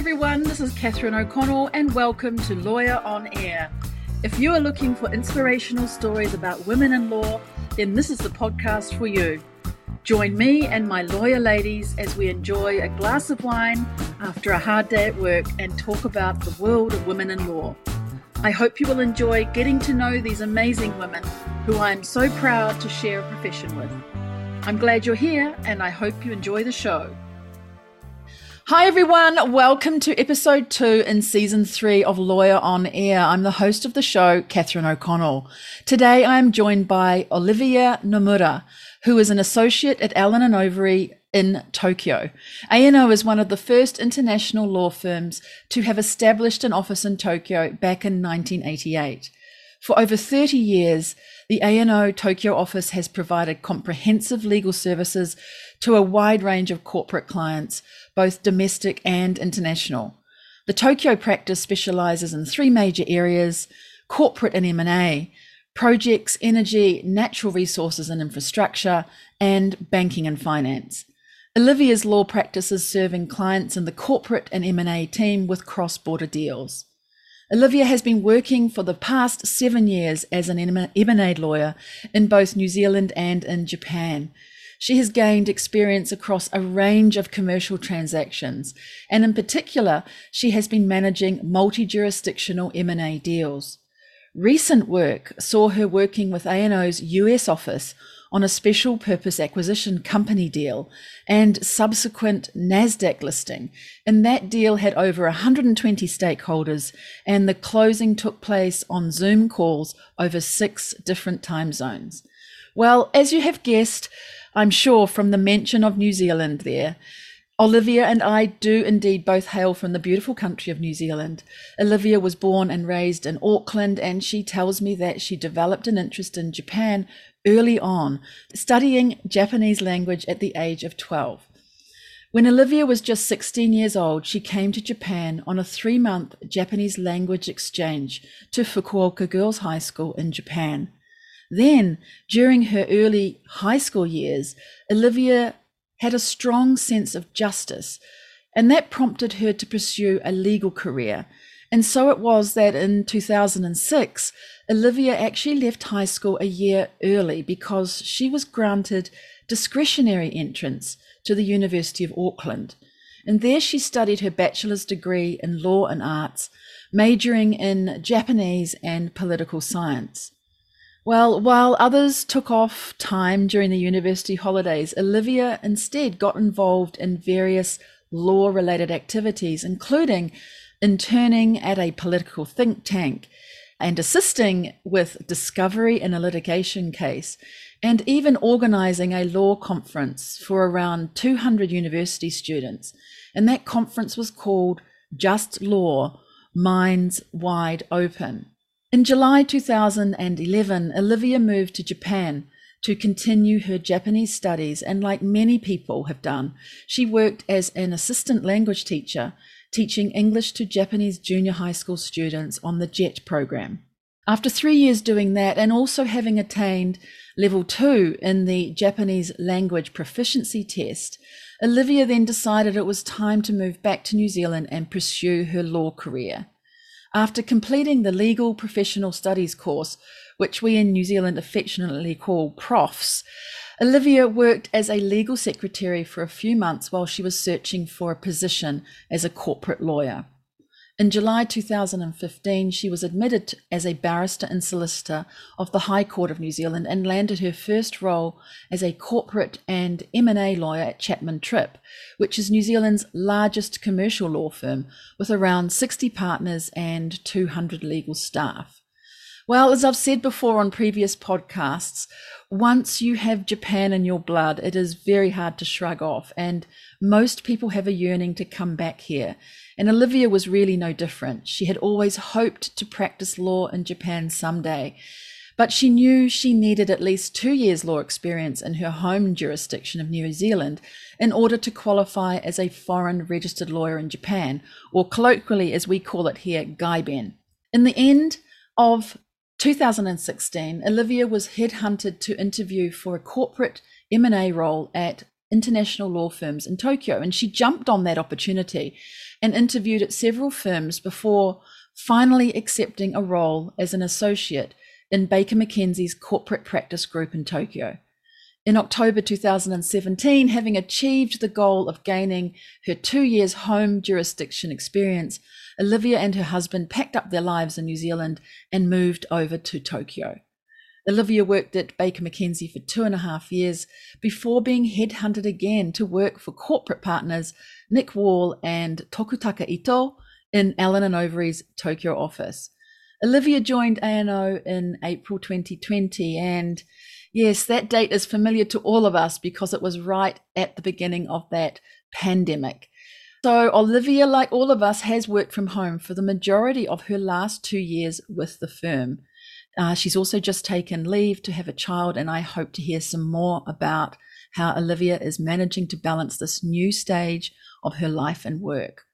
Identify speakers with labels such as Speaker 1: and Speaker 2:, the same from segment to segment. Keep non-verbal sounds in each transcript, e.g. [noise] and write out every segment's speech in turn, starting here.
Speaker 1: everyone, this is Catherine O'Connell, and welcome to Lawyer on Air. If you are looking for inspirational stories about women in law, then this is the podcast for you. Join me and my lawyer ladies as we enjoy a glass of wine after a hard day at work and talk about the world of women in law. I hope you will enjoy getting to know these amazing women who I am so proud to share a profession with. I'm glad you're here and I hope you enjoy the show. Hi, everyone. Welcome to episode two in season three of Lawyer on Air. I'm the host of the show, Catherine O'Connell. Today, I am joined by Olivia Nomura, who is an associate at Allen and Overy in Tokyo. A&O is one of the first international law firms to have established an office in Tokyo back in 1988. For over 30 years, the A&O Tokyo office has provided comprehensive legal services to a wide range of corporate clients, both domestic and international. The Tokyo practice specializes in three major areas: corporate and M&A, projects, energy, natural resources and infrastructure, and banking and finance. Olivia's law practice is serving clients in the corporate and M&A team with cross-border deals. Olivia has been working for the past seven years as an M&A lawyer in both New Zealand and in Japan. She has gained experience across a range of commercial transactions, and in particular, she has been managing multi-jurisdictional M&A deals. Recent work saw her working with A&O's US office on a special purpose acquisition company deal and subsequent NASDAQ listing. And that deal had over 120 stakeholders, and the closing took place on Zoom calls over six different time zones. Well, as you have guessed, I'm sure from the mention of New Zealand there, Olivia and I do indeed both hail from the beautiful country of New Zealand. Olivia was born and raised in Auckland, and she tells me that she developed an interest in Japan early on, studying Japanese language at the age of 12. When Olivia was just 16 years old, she came to Japan on a three month Japanese language exchange to Fukuoka Girls High School in Japan. Then, during her early high school years, Olivia had a strong sense of justice, and that prompted her to pursue a legal career. And so it was that in 2006, Olivia actually left high school a year early because she was granted discretionary entrance to the University of Auckland. And there she studied her bachelor's degree in law and arts, majoring in Japanese and political science. Well, while others took off time during the university holidays, Olivia instead got involved in various law related activities, including interning at a political think tank and assisting with discovery in a litigation case, and even organizing a law conference for around 200 university students. And that conference was called Just Law Minds Wide Open. In July 2011, Olivia moved to Japan to continue her Japanese studies, and like many people have done, she worked as an assistant language teacher, teaching English to Japanese junior high school students on the JET program. After three years doing that, and also having attained level two in the Japanese language proficiency test, Olivia then decided it was time to move back to New Zealand and pursue her law career. After completing the Legal Professional Studies course, which we in New Zealand affectionately call PROFs, Olivia worked as a legal secretary for a few months while she was searching for a position as a corporate lawyer. In July 2015, she was admitted as a barrister and solicitor of the High Court of New Zealand and landed her first role as a corporate and M&A lawyer at Chapman Tripp, which is New Zealand's largest commercial law firm with around 60 partners and 200 legal staff. Well, as I've said before on previous podcasts, once you have Japan in your blood, it is very hard to shrug off, and most people have a yearning to come back here. And Olivia was really no different. She had always hoped to practice law in Japan someday, but she knew she needed at least two years' law experience in her home jurisdiction of New Zealand in order to qualify as a foreign registered lawyer in Japan, or colloquially as we call it here, Gaiben. In the end of 2016, Olivia was headhunted to interview for a corporate M&A role at international law firms in Tokyo. And she jumped on that opportunity and interviewed at several firms before finally accepting a role as an associate in Baker McKenzie's corporate practice group in Tokyo. In October 2017, having achieved the goal of gaining her two years home jurisdiction experience, Olivia and her husband packed up their lives in New Zealand and moved over to Tokyo. Olivia worked at Baker McKenzie for two and a half years before being headhunted again to work for corporate partners Nick Wall and Tokutaka Ito in Allen and Overy's Tokyo office. Olivia joined A&O in April 2020 and Yes, that date is familiar to all of us because it was right at the beginning of that pandemic. So, Olivia, like all of us, has worked from home for the majority of her last two years with the firm. Uh, she's also just taken leave to have a child, and I hope to hear some more about how Olivia is managing to balance this new stage of her life and work.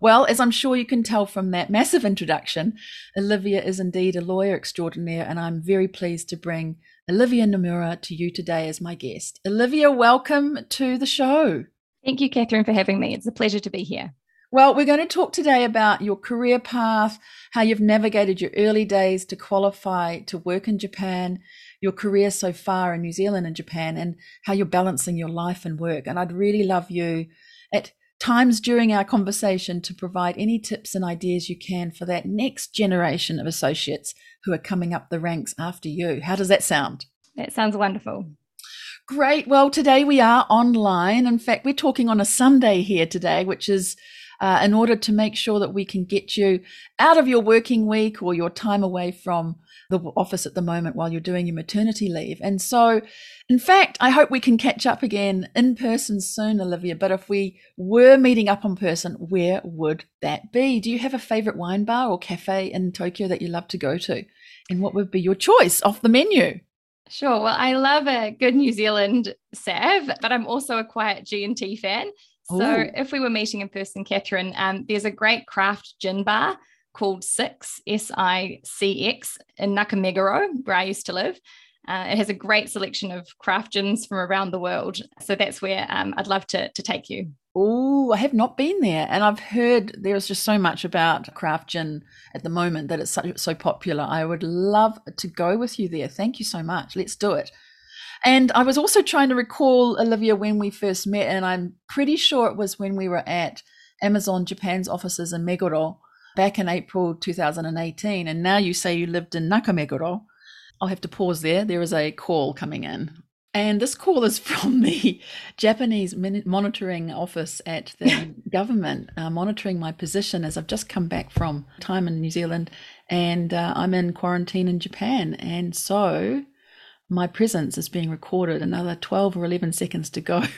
Speaker 1: Well, as I'm sure you can tell from that massive introduction, Olivia is indeed a lawyer extraordinaire, and I'm very pleased to bring Olivia Nomura to you today as my guest. Olivia, welcome to the show.
Speaker 2: Thank you, Catherine, for having me. It's a pleasure to be here.
Speaker 1: Well, we're going to talk today about your career path, how you've navigated your early days to qualify to work in Japan, your career so far in New Zealand and Japan, and how you're balancing your life and work. And I'd really love you at times during our conversation to provide any tips and ideas you can for that next generation of associates who are coming up the ranks after you. How does that sound?
Speaker 2: That sounds wonderful.
Speaker 1: Great. Well, today we are online. In fact, we're talking on a Sunday here today, which is uh, in order to make sure that we can get you out of your working week or your time away from the office at the moment while you're doing your maternity leave. And so, in fact, I hope we can catch up again in person soon, Olivia. But if we were meeting up in person, where would that be? Do you have a favorite wine bar or cafe in Tokyo that you love to go to? And what would be your choice off the menu?
Speaker 2: Sure. Well, I love a good New Zealand Sav, but I'm also a quiet G&T fan. So Ooh. if we were meeting in person, Catherine, um, there's a great craft gin bar called Six, S I C X, in Nakameguro, where I used to live. Uh, it has a great selection of craft gins from around the world. So that's where um, I'd love to, to take you.
Speaker 1: Oh, I have not been there. And I've heard there's just so much about craft gin at the moment that it's so, so popular. I would love to go with you there. Thank you so much. Let's do it. And I was also trying to recall, Olivia, when we first met, and I'm pretty sure it was when we were at Amazon Japan's offices in Meguro back in April 2018. And now you say you lived in Nakameguro. I'll have to pause there. There is a call coming in. And this call is [laughs] from the Japanese monitoring office at the government, uh, monitoring my position as I've just come back from time in New Zealand and uh, I'm in quarantine in Japan. And so my presence is being recorded, another 12 or 11 seconds to go. [laughs]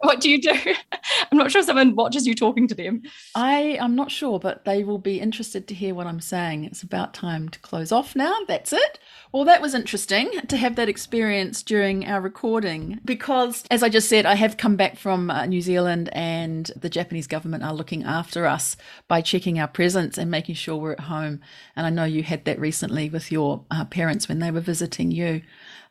Speaker 2: What do you do? [laughs] I'm not sure someone watches you talking to them.
Speaker 1: I am not sure, but they will be interested to hear what I'm saying. It's about time to close off now. That's it. Well, that was interesting to have that experience during our recording because, as I just said, I have come back from uh, New Zealand and the Japanese government are looking after us by checking our presence and making sure we're at home. And I know you had that recently with your uh, parents when they were visiting you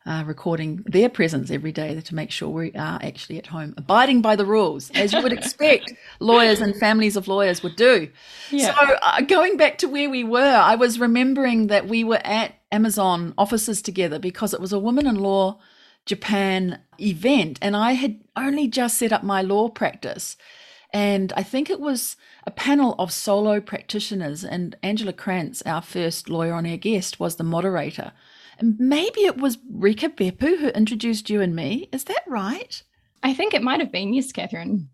Speaker 1: uh, recording their presence every day to make sure we are actually at home, abiding by the rules, as you would [laughs] expect lawyers and families of lawyers would do. Yeah. So, uh, going back to where we were, I was remembering that we were at Amazon offices together because it was a woman in law Japan event, and I had only just set up my law practice. And I think it was a panel of solo practitioners, and Angela Krantz, our first lawyer on air guest, was the moderator. And maybe it was Rika Beppu who introduced you and me. Is that right?
Speaker 2: I think it might have been, yes, Catherine.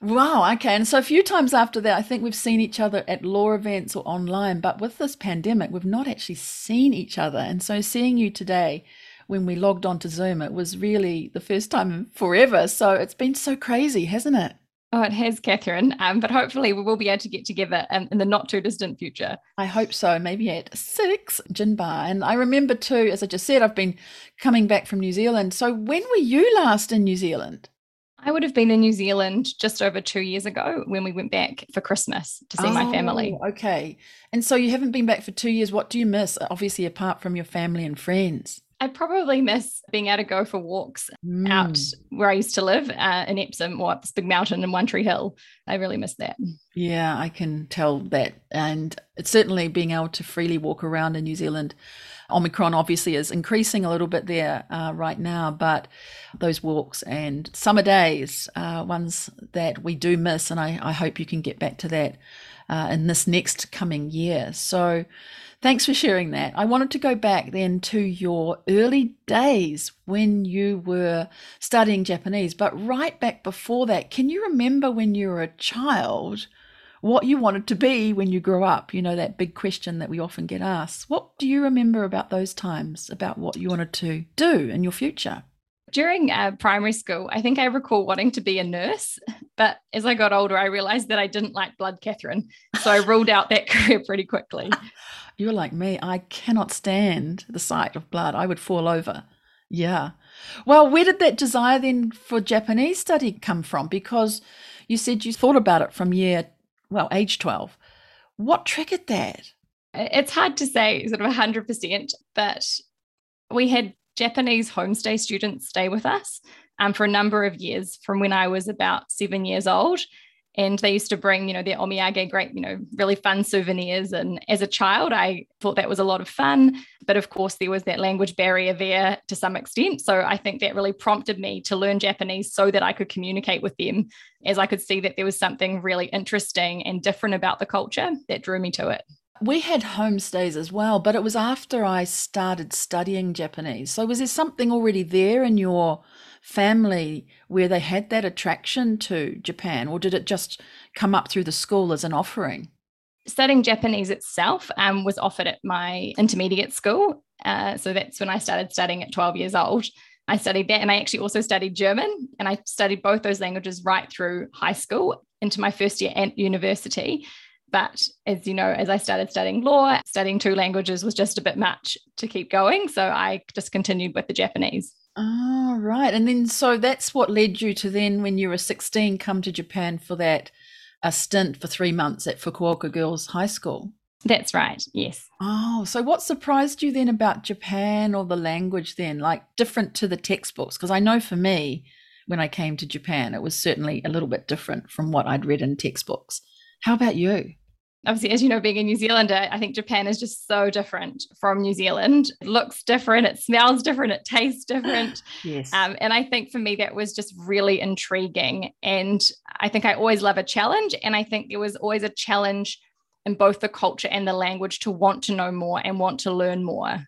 Speaker 1: Wow, okay. And so a few times after that, I think we've seen each other at law events or online, but with this pandemic, we've not actually seen each other. And so seeing you today when we logged on to Zoom, it was really the first time forever. So it's been so crazy, hasn't it?
Speaker 2: Oh, it has, Catherine. Um, but hopefully we will be able to get together um, in the not too distant future.
Speaker 1: I hope so. Maybe at six gin bar. And I remember too, as I just said, I've been coming back from New Zealand. So when were you last in New Zealand?
Speaker 2: I would have been in New Zealand just over two years ago when we went back for Christmas to see oh, my family.
Speaker 1: Okay. And so you haven't been back for two years. What do you miss? Obviously, apart from your family and friends.
Speaker 2: I probably miss being able to go for walks mm. out where I used to live uh, in Epsom or up this big mountain in One Tree Hill. I really miss that.
Speaker 1: Yeah, I can tell that. And it's certainly being able to freely walk around in New Zealand. Omicron obviously is increasing a little bit there uh, right now, but those walks and summer days are ones that we do miss. And I, I hope you can get back to that uh, in this next coming year. So, Thanks for sharing that. I wanted to go back then to your early days when you were studying Japanese, but right back before that, can you remember when you were a child what you wanted to be when you grew up? You know, that big question that we often get asked. What do you remember about those times, about what you wanted to do in your future?
Speaker 2: During uh, primary school, I think I recall wanting to be a nurse, but as I got older, I realized that I didn't like blood, Catherine. So I ruled out that [laughs] career pretty quickly.
Speaker 1: You're like me. I cannot stand the sight of blood. I would fall over. Yeah. Well, where did that desire then for Japanese study come from? Because you said you thought about it from year, well, age 12. What triggered that?
Speaker 2: It's hard to say sort of 100%, but we had Japanese homestay students stay with us um, for a number of years from when I was about seven years old and they used to bring you know their omiyage great you know really fun souvenirs. And as a child i thought that was a lot of fun. But of course there was that language barrier there to some extent. So i think that really prompted me to learn japanese so that i could communicate with them as i could see that there was something really interesting and different about the culture that drew me to it.
Speaker 1: We had homestays as well, but it was after I started studying Japanese. So, was there something already there in your family where they had that attraction to Japan, or did it just come up through the school as an offering?
Speaker 2: Studying Japanese itself um, was offered at my intermediate school. Uh, so that's when I started studying at 12 years old. I studied that and I actually also studied German and I studied both those languages right through high school into my first year at university. But as you know, as I started studying law, studying two languages was just a bit much to keep going. So I just continued with the Japanese.
Speaker 1: Oh, right. And then so that's what led you to then, when you were 16, come to Japan for that a stint for three months at Fukuoka Girls High School.
Speaker 2: That's right. Yes.
Speaker 1: Oh, so what surprised you then about Japan or the language then, like different to the textbooks? Because I know for me, when I came to Japan, it was certainly a little bit different from what I'd read in textbooks. How about you?
Speaker 2: Obviously, as you know, being a New Zealander, I think Japan is just so different from New Zealand. It looks different, it smells different, it tastes different. [sighs]
Speaker 1: yes.
Speaker 2: Um, and I think for me, that was just really intriguing. And I think I always love a challenge. And I think there was always a challenge in both the culture and the language to want to know more and want to learn more.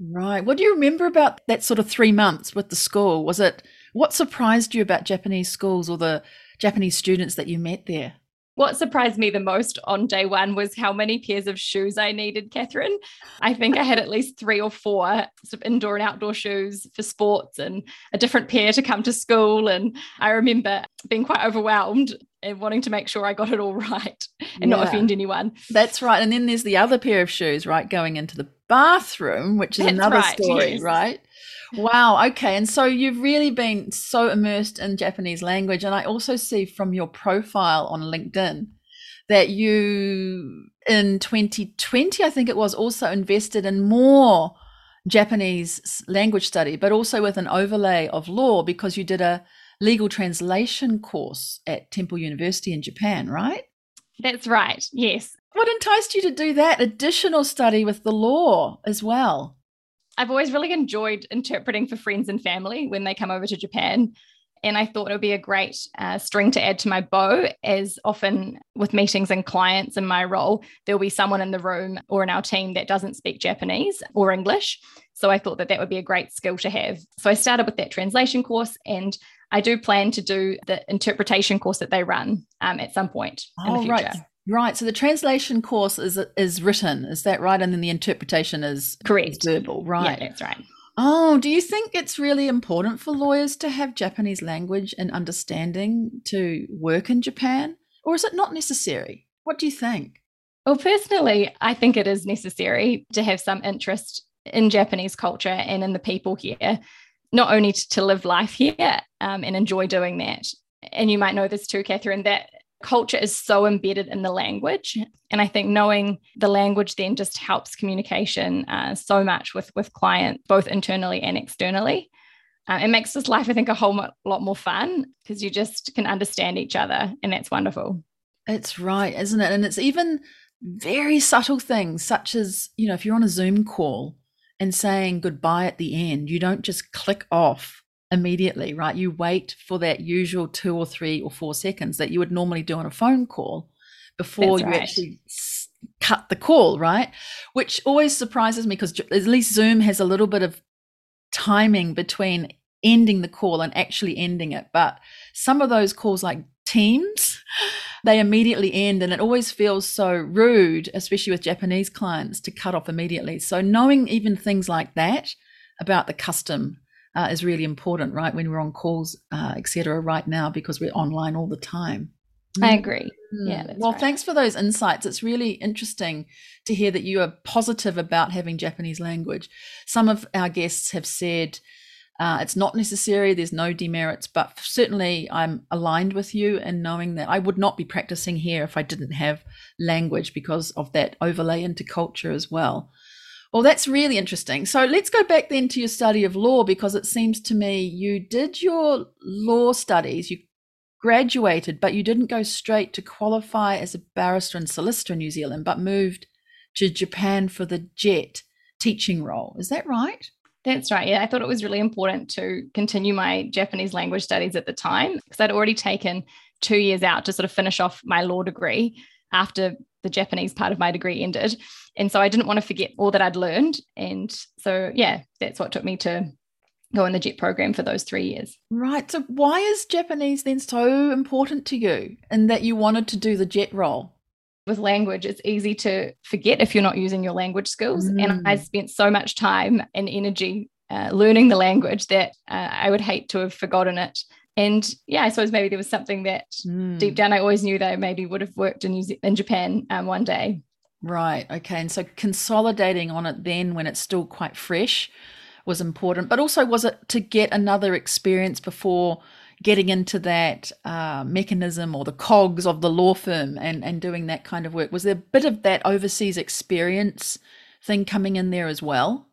Speaker 1: Right. What do you remember about that sort of three months with the school? Was it what surprised you about Japanese schools or the Japanese students that you met there?
Speaker 2: What surprised me the most on day one was how many pairs of shoes I needed, Catherine. I think I had at least three or four sort of indoor and outdoor shoes for sports and a different pair to come to school. And I remember being quite overwhelmed and wanting to make sure I got it all [laughs] right and yeah. not offend anyone.
Speaker 1: That's right. And then there's the other pair of shoes, right, going into the bathroom, which is That's another right, story, yes. right? Wow. Okay. And so you've really been so immersed in Japanese language. And I also see from your profile on LinkedIn that you, in 2020, I think it was, also invested in more Japanese language study, but also with an overlay of law because you did a legal translation course at Temple University in Japan, right?
Speaker 2: That's right. Yes.
Speaker 1: What enticed you to do that additional study with the law as well?
Speaker 2: I've always really enjoyed interpreting for friends and family when they come over to Japan. And I thought it would be a great uh, string to add to my bow, as often with meetings and clients in my role, there'll be someone in the room or in our team that doesn't speak Japanese or English. So I thought that that would be a great skill to have. So I started with that translation course, and I do plan to do the interpretation course that they run um, at some point oh, in the oh, future.
Speaker 1: Right. Right. So the translation course is is written, is that right? And then the interpretation is
Speaker 2: correct,
Speaker 1: is verbal, right?
Speaker 2: Yeah, that's right.
Speaker 1: Oh, do you think it's really important for lawyers to have Japanese language and understanding to work in Japan, or is it not necessary? What do you think?
Speaker 2: Well, personally, I think it is necessary to have some interest in Japanese culture and in the people here, not only to live life here um, and enjoy doing that. And you might know this too, Catherine, that culture is so embedded in the language. And I think knowing the language then just helps communication uh, so much with, with clients, both internally and externally. Uh, it makes this life, I think, a whole lot more fun because you just can understand each other. And that's wonderful.
Speaker 1: It's right, isn't it? And it's even very subtle things, such as, you know, if you're on a Zoom call and saying goodbye at the end, you don't just click off immediately, right? You wait for that usual two or three or four seconds that you would normally do on a phone call before That's you right. actually cut the call, right? Which always surprises me because at least Zoom has a little bit of timing between ending the call and actually ending it. But some of those calls, like Teams, [laughs] they immediately end, and it always feels so rude, especially with Japanese clients, to cut off immediately. So, knowing even things like that about the custom uh, is really important, right? When we're on calls, uh, etc. Right now, because we're online all the time.
Speaker 2: I mm. agree. Yeah.
Speaker 1: well,
Speaker 2: right.
Speaker 1: thanks for those insights. It's really interesting to hear that you are positive about having Japanese language. Some of our guests have said uh, it's not necessary, there's no demerits, but certainly I'm aligned with you in knowing that I would not be practicing here if I didn't have language because of that overlay into culture as well. Well, that's really interesting. So let's go back then to your study of law because it seems to me you did your law studies, you graduated, but you didn't go straight to qualify as a barrister and solicitor in New Zealand, but moved to Japan for the JET teaching role. Is that right?
Speaker 2: That's right. Yeah, I thought it was really important to continue my Japanese language studies at the time because I'd already taken two years out to sort of finish off my law degree after the Japanese part of my degree ended. And so I didn't want to forget all that I'd learned. And so, yeah, that's what took me to go in the JET program for those three years.
Speaker 1: Right. So, why is Japanese then so important to you and that you wanted to do the JET role?
Speaker 2: With language, it's easy to forget if you're not using your language skills. Mm. And I spent so much time and energy uh, learning the language that uh, I would hate to have forgotten it and yeah, I suppose maybe there was something that mm. deep down I always knew that I maybe would have worked in New Ze- in Japan um, one day.
Speaker 1: Right. Okay. And so consolidating on it then when it's still quite fresh was important. But also, was it to get another experience before getting into that uh, mechanism or the cogs of the law firm and, and doing that kind of work? Was there a bit of that overseas experience thing coming in there as well?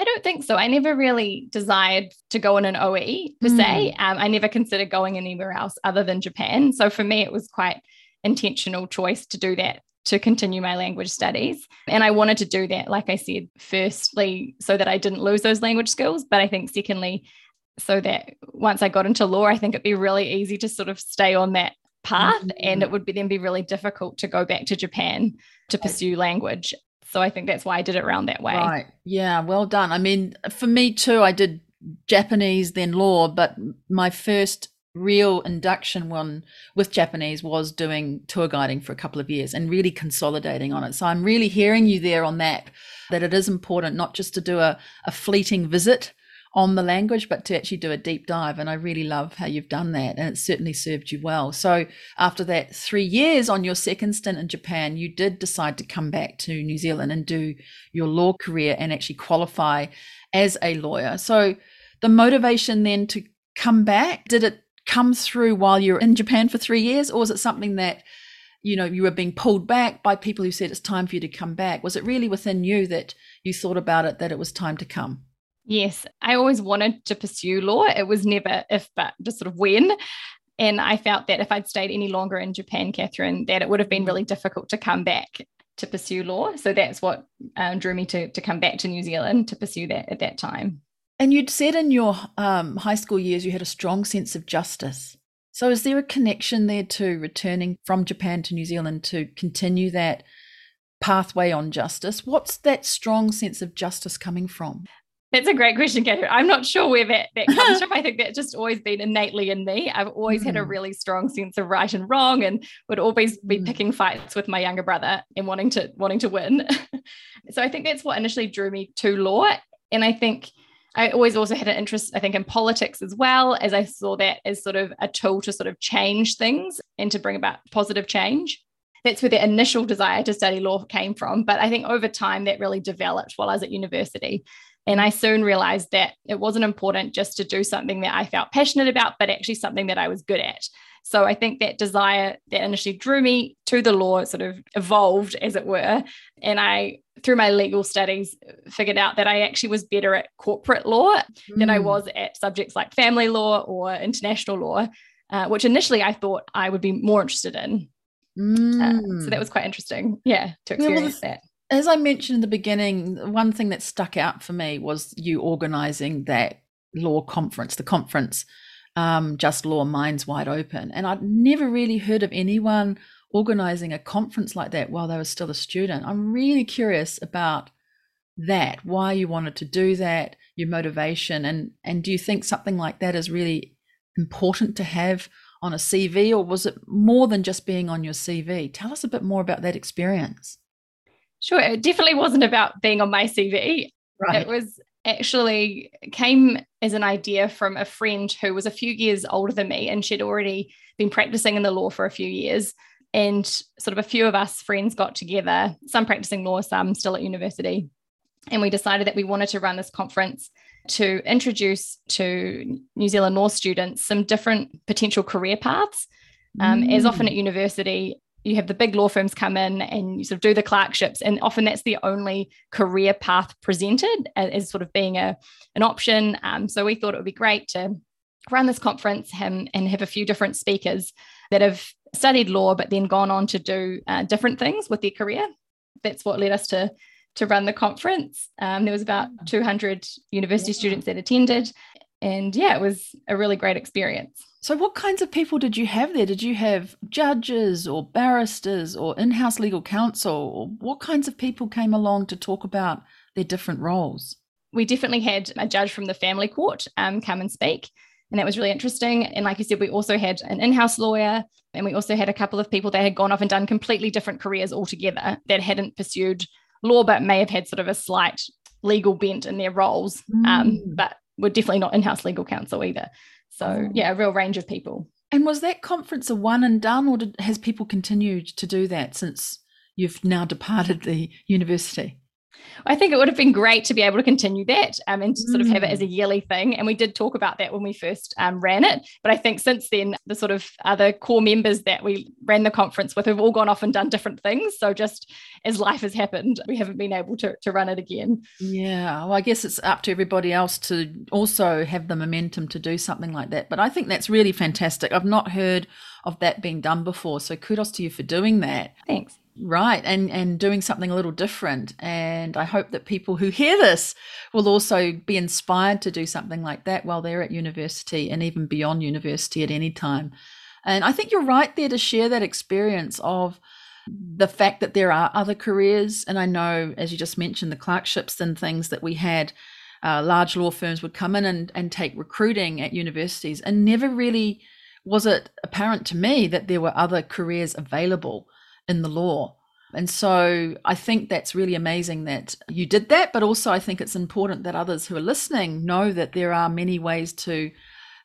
Speaker 2: I don't think so. I never really desired to go in an OE per mm. se. Um, I never considered going anywhere else other than Japan. So for me, it was quite intentional choice to do that to continue my language studies. And I wanted to do that, like I said, firstly, so that I didn't lose those language skills. But I think secondly, so that once I got into law, I think it'd be really easy to sort of stay on that path mm-hmm. and it would be, then be really difficult to go back to Japan to pursue language. So I think that's why I did it around that way.
Speaker 1: Right. Yeah. Well done. I mean, for me too, I did Japanese, then law, but my first real induction one with Japanese was doing tour guiding for a couple of years and really consolidating on it. So I'm really hearing you there on that, that it is important not just to do a, a fleeting visit on the language, but to actually do a deep dive. And I really love how you've done that. And it certainly served you well. So after that three years on your second stint in Japan, you did decide to come back to New Zealand and do your law career and actually qualify as a lawyer. So the motivation then to come back, did it come through while you were in Japan for three years? Or was it something that you know you were being pulled back by people who said it's time for you to come back was it really within you that you thought about it that it was time to come
Speaker 2: Yes, I always wanted to pursue law. It was never if, but just sort of when. And I felt that if I'd stayed any longer in Japan, Catherine, that it would have been really difficult to come back to pursue law. So that's what um, drew me to, to come back to New Zealand to pursue that at that time.
Speaker 1: And you'd said in your um, high school years you had a strong sense of justice. So is there a connection there to returning from Japan to New Zealand to continue that pathway on justice? What's that strong sense of justice coming from?
Speaker 2: That's a great question, Catherine. I'm not sure where that, that comes [laughs] from. I think that's just always been innately in me. I've always mm. had a hmm. really strong sense of right and wrong and would always be mm. picking fights with my younger brother and wanting to wanting to win. [laughs] so I think that's what initially drew me to law. And I think I always also had an interest, I think, in politics as well, as I saw that as sort of a tool to sort of change things and to bring about positive change that's where the initial desire to study law came from. But I think over time that really developed while I was at university. And I soon realized that it wasn't important just to do something that I felt passionate about, but actually something that I was good at. So I think that desire that initially drew me to the law sort of evolved, as it were. And I, through my legal studies, figured out that I actually was better at corporate law mm. than I hmm. was at subjects like family law or international law, uh, which initially I thought I would be more interested in. Mm. Uh, so that was quite interesting. Yeah, to experience yeah, well, that.
Speaker 1: As I mentioned in the beginning, one thing that stuck out for me was you organizing that law conference, the conference um, Just Law Minds Wide Open. And I'd never really heard of anyone organizing a conference like that while they were still a student. I'm really curious about that, why you wanted to do that, your motivation, and and do you think something like that is really important to have on a CV, or was it more than just being on your CV? Tell us a bit more about that experience.
Speaker 2: Sure, it definitely wasn't about being on my CV. Right. It was actually came as an idea from a friend who was a few years older than me and she'd already been practicing in the law for a few years and sort of a few of us friends got together some practicing law some still at university and we decided that we wanted to run this conference to introduce to New Zealand law students some different potential career paths. Um, mm. As often at university, you have the big law firms come in and you sort of do the clerkships and often that's the only career path presented as, sort of being a an option. Um, so we thought it would be great to run this conference and, and have a few different speakers that have studied law but then gone on to do uh, different things with their career. That's what led us to to run the conference. Um, there was about 200 university yeah. students that attended and yeah it was a really great experience
Speaker 1: so, what kinds of people did you have there? Did you have judges or barristers or in house legal counsel? Or what kinds of people came along to talk about their different roles?
Speaker 2: We definitely had a judge from the family court um, come and speak. And that was really interesting. And like you said, we also had an in house lawyer and we also had a couple of people that had gone off and done completely different careers altogether that hadn't pursued law, but may have had sort of a slight legal bent in their roles, um, mm. um, but were definitely not in house legal counsel either. So yeah, a real range of people.
Speaker 1: And was that conference a one and done, or did, has people continued to do that since you've now departed the university?
Speaker 2: I think it would have been great to be able to continue that um, and to sort of have it as a mm. yearly thing. And we did talk about that when we first um, ran it. But I think since then, the sort of other core members that we ran the conference with have all gone off and done different things. So just as life has happened, we haven't been able to, to run it again.
Speaker 1: Yeah. Well, I guess it's up to everybody else to also have the momentum to do something like that. But I think that's really fantastic. I've not heard of that being done before. So kudos to you for doing that.
Speaker 2: Thanks.
Speaker 1: Right, and and doing something a little different. And I hope that people who hear this will also be inspired to do something like that while they're at university and even beyond university at any time. And I think you're right there to share that experience of the fact that there are other careers. And I know, as you just mentioned, the clerkships and things that we had, uh, large law firms would come in and, and take recruiting at universities, and never really was it apparent to me that there were other careers available in the law. And so I think that's really amazing that you did that. But also, I think it's important that others who are listening know that there are many ways to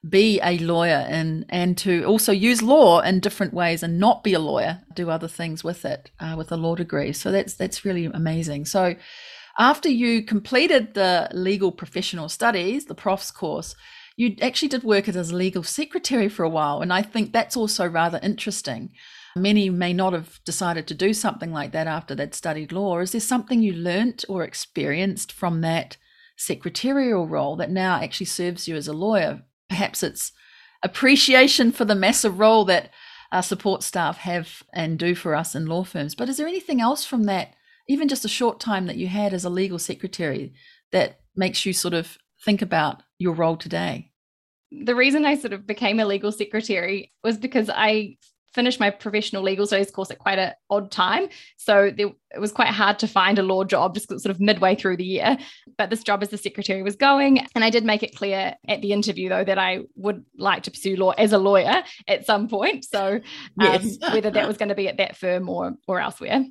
Speaker 1: be a lawyer and, and to also use law in different ways and not be a lawyer, do other things with it uh, with a law degree. So that's that's really amazing. So after you completed the legal professional studies, the profs course, you actually did work as a legal secretary for a while. And I think that's also rather interesting Many may not have decided to do something like that after they'd studied law. Is there something you learnt or experienced from that secretarial role that now actually serves you as a lawyer? Perhaps it's appreciation for the massive role that our support staff have and do for us in law firms. But is there anything else from that, even just a short time that you had as a legal secretary, that makes you sort of think about your role today?
Speaker 2: The reason I sort of became a legal secretary was because I finished my professional legal studies course at quite an odd time. So there, it was quite hard to find a law job just sort of midway through the year. But this job as the secretary was going. And I did make it clear at the interview, though, that I would like to pursue law as a lawyer at some point. So um, yes. [laughs] whether that was going to be at that firm or, or elsewhere.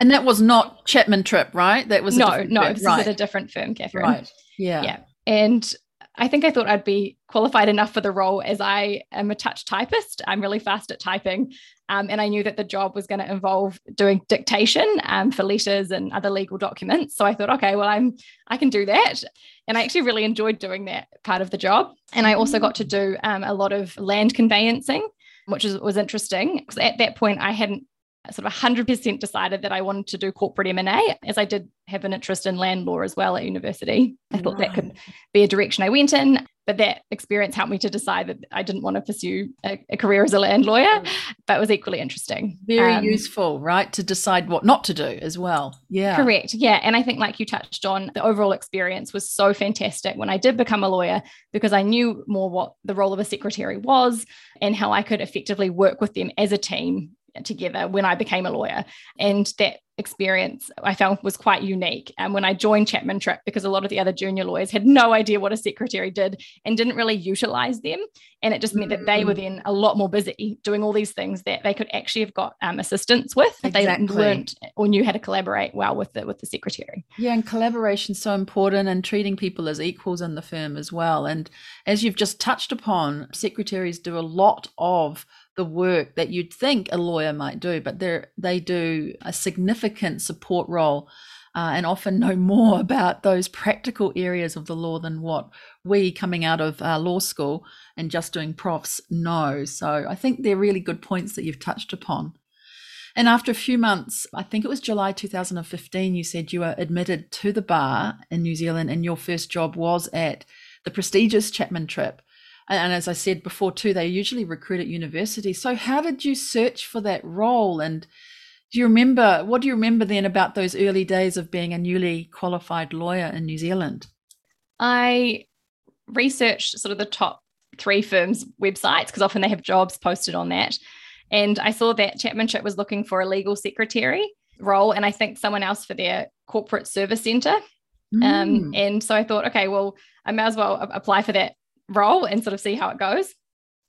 Speaker 1: And that was not Chapman Tripp, right? That was
Speaker 2: no, no. Firm. This right. is at a different firm, Catherine.
Speaker 1: Right. Yeah.
Speaker 2: Yeah. And I think I thought I'd be qualified enough for the role as I am a touch typist. I'm really fast at typing. Um, and I knew that the job was going to involve doing dictation um, for letters and other legal documents. So I thought, okay, well, I'm I can do that. And I actually really enjoyed doing that part of the job. And I also got to do um, a lot of land conveyancing, which was, was interesting because at that point I hadn't sort of 100% decided that I wanted to do corporate M&A as I did have an interest in land law as well at university. I thought that could be a direction I went in, but that experience helped me to decide that I didn't want to pursue a, a career as a land lawyer, but it was equally interesting.
Speaker 1: Very um, useful, right? To decide what not to do as well. Yeah.
Speaker 2: Correct. Yeah. And I think like you touched on, the overall experience was so fantastic when I did become a lawyer because I knew more what the role of a secretary was and how I could effectively work with them as a team together when I became a lawyer. And that experience I found was quite unique. And when I joined Chapman Tripp, because a lot of the other junior lawyers had no idea what a secretary did and didn't really utilize them. And it just meant that they were mm. then a lot more busy doing all these things that they could actually have got um, assistance with if exactly. they learned or knew how to collaborate well with the with the secretary.
Speaker 1: Yeah, and collaboration is so important and treating people as equals in the firm as well. And as you've just touched upon, secretaries do a lot of the work that you'd think a lawyer might do, but they they do a significant support role uh, and often know [laughs] more about those practical areas of the law than what we coming out of uh, law school and just doing profs know. So I think they're really good points that you've touched upon. And after a few months, I think it was July 2015, you said you were admitted to the bar in New Zealand and your first job was at the prestigious Chapman Tripp. And as I said before, too, they usually recruit at university. So, how did you search for that role? And do you remember what do you remember then about those early days of being a newly qualified lawyer in New Zealand?
Speaker 2: I researched sort of the top three firms' websites because often they have jobs posted on that. And I saw that Chapman was looking for a legal secretary role, and I think someone else for their corporate service centre. Um, mm. Um, and so I thought, okay, well, I may as well apply for that role and sort of see how it goes.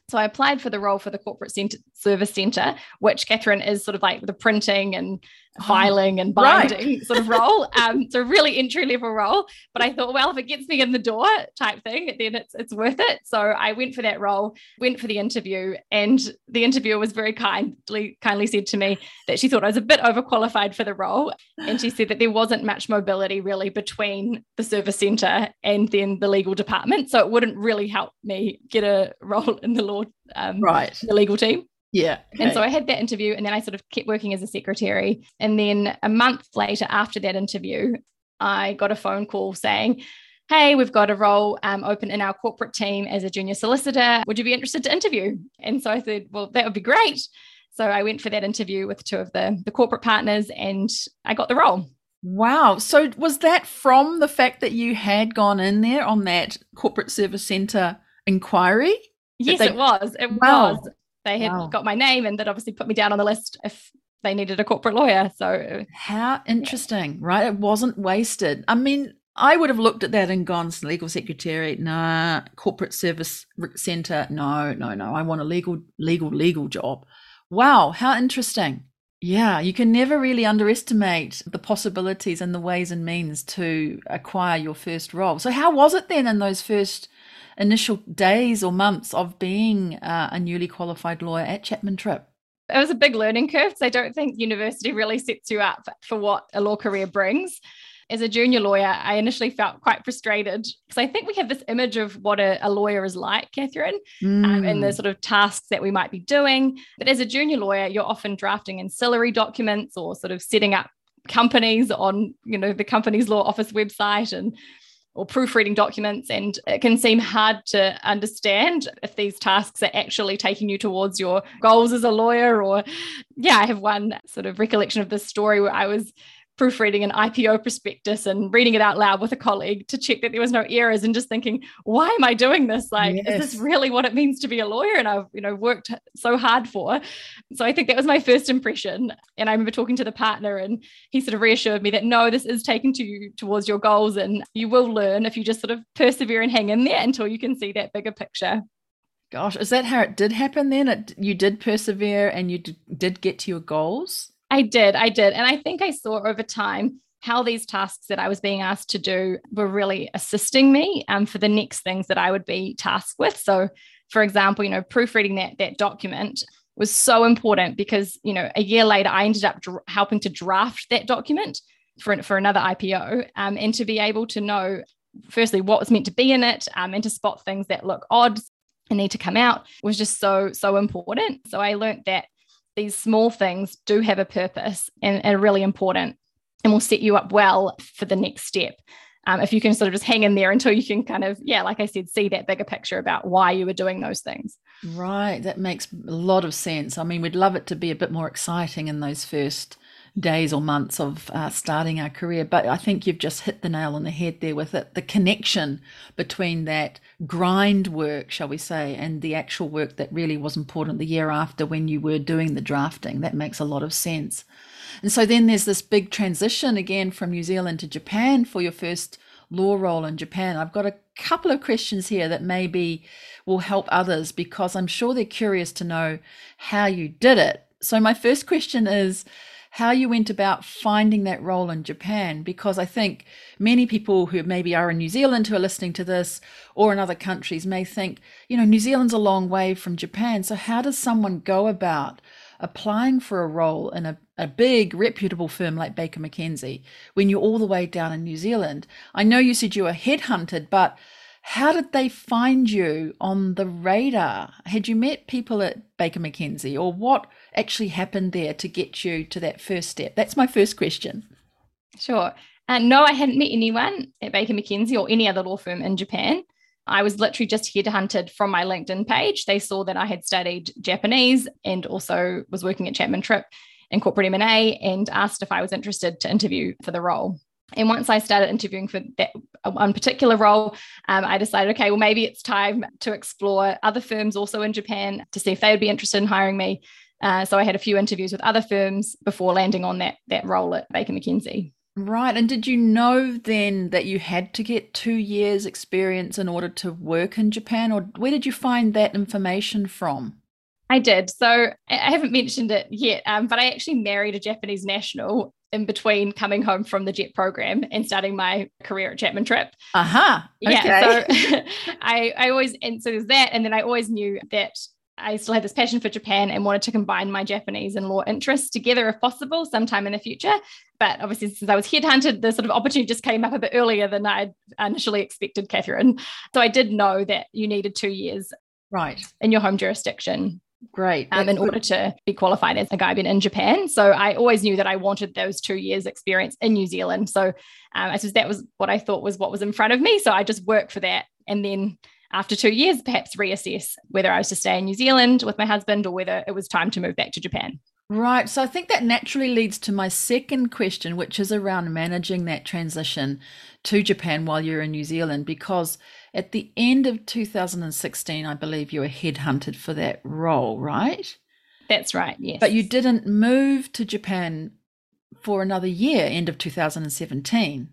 Speaker 2: So I applied for the role for the corporate center, service center, which Catherine is sort of like the printing and filing and binding right. [laughs] sort of role. Um, so really entry level role. But I thought, well, if it gets me in the door type thing, then it's it's worth it. So I went for that role, went for the interview, and the interviewer was very kindly kindly said to me that she thought I was a bit overqualified for the role. And she said that there wasn't much mobility really between the service centre and then the legal department. So it wouldn't really help me get a role in the law um, right. the legal team.
Speaker 1: Yeah.
Speaker 2: Okay. And so I had that interview and then I sort of kept working as a secretary. And then a month later, after that interview, I got a phone call saying, Hey, we've got a role um, open in our corporate team as a junior solicitor. Would you be interested to interview? And so I said, Well, that would be great. So I went for that interview with two of the, the corporate partners and I got the role.
Speaker 1: Wow. So was that from the fact that you had gone in there on that corporate service centre inquiry?
Speaker 2: Yes, they... it was. It wow. was they had wow. got my name and that obviously put me down on the list if they needed a corporate lawyer. So
Speaker 1: how interesting, yeah. right? It wasn't wasted. I mean, I would have looked at that and gone, legal secretary, nah, corporate service center, no, no, no. I want a legal, legal, legal job. Wow, how interesting. Yeah, you can never really underestimate the possibilities and the ways and means to acquire your first role. So, how was it then in those first initial days or months of being uh, a newly qualified lawyer at Chapman Tripp?
Speaker 2: It was a big learning curve. So I don't think university really sets you up for what a law career brings. As a junior lawyer, I initially felt quite frustrated because I think we have this image of what a, a lawyer is like, Catherine, mm. um, and the mm. sort of tasks that we might be doing. But as a junior lawyer, you're often drafting ancillary documents or sort of setting up companies on, you know, the company's law office website and or proofreading documents and it can seem hard to understand if these tasks are actually taking you towards your goals as a lawyer or yeah i have one sort of recollection of this story where i was proofreading an IPO prospectus and reading it out loud with a colleague to check that there was no errors and just thinking, why am I doing this? Like, yes. is this really what it means to be a lawyer? And I've, you know, worked so hard for. So I think that was my first impression. And I remember talking to the partner and he sort of reassured me that no, this is taken to you towards your goals and you will learn if you just sort of persevere and hang in there until you can see that bigger picture.
Speaker 1: Gosh, is that how it did happen then? It, you did persevere and you did, did get to your goals?
Speaker 2: I did, I did. And I think I saw over time how these tasks that I was being asked to do were really assisting me um, for the next things that I would be tasked with. So, for example, you know, proofreading that that document was so important because you know a year later I ended up dr- helping to draft that document for for another IPO, um, and to be able to know firstly what was meant to be in it, um, and to spot things that look odd and need to come out was just so so important. So I learned that these small things do have a purpose and are really important and will set you up well for the next step. Um, if you can sort of just hang in there until you can kind of, yeah, like I said, see that bigger picture about why you were doing those things.
Speaker 1: Right. That makes a lot of sense. I mean, we'd love it to be a bit more exciting in those first days or months of uh, starting our career. But I think you've just hit the nail on the head there with it the connection between that grind work, shall we say, and the actual work that really was important the year after when you were doing the drafting. That makes a lot of sense. And so then there's this big transition again from New Zealand to Japan for your first law role in Japan. I've got a couple of questions here that maybe will help others because I'm sure they're curious to know how you did it. So, my first question is how you went about finding that role in Japan, because I think many people who maybe are in New Zealand who are listening to this or in other countries may think, you know, New Zealand's a long way from Japan. So, how does someone go about applying for a role in a, a big reputable firm like Baker McKenzie when you're all the way down in New Zealand? I know you said you were headhunted, but how did they find you on the radar? Had you met people at Baker McKenzie or what actually happened there to get you to that first step? That's my first question.
Speaker 2: Sure. Uh, no, I hadn't met anyone at Baker McKenzie or any other law firm in Japan. I was literally just headhunted from my LinkedIn page. They saw that I had studied Japanese and also was working at Chapman Tripp in corporate M&A and asked if I was interested to interview for the role. And once I started interviewing for that one particular role, um, I decided, okay, well, maybe it's time to explore other firms also in Japan to see if they would be interested in hiring me. Uh, so I had a few interviews with other firms before landing on that that role at Baker McKenzie.
Speaker 1: Right. And did you know then that you had to get two years' experience in order to work in Japan, or where did you find that information from?
Speaker 2: I did. So I haven't mentioned it yet, um, but I actually married a Japanese national in between coming home from the JET program and starting my career at Chapman Tripp.
Speaker 1: Uh-huh.
Speaker 2: Okay. Yeah. So [laughs] I, I always, and so there's that. And then I always knew that I still had this passion for Japan and wanted to combine my Japanese and law interests together if possible sometime in the future. But obviously, since I was headhunted, the sort of opportunity just came up a bit earlier than I initially expected, Catherine. So I did know that you needed two years
Speaker 1: right
Speaker 2: in your home jurisdiction
Speaker 1: Great.
Speaker 2: Um, in order to be qualified as a gaiben in Japan. So I always knew that I wanted those two years experience in New Zealand. So um, I suppose that was what I thought was what was in front of me. So I just worked for that. And then after two years, perhaps reassess whether I was to stay in New Zealand with my husband or whether it was time to move back to Japan.
Speaker 1: Right. So I think that naturally leads to my second question, which is around managing that transition to Japan while you're in New Zealand, because at the end of 2016, I believe you were headhunted for that role, right?
Speaker 2: That's right, yes.
Speaker 1: But you didn't move to Japan for another year, end of 2017.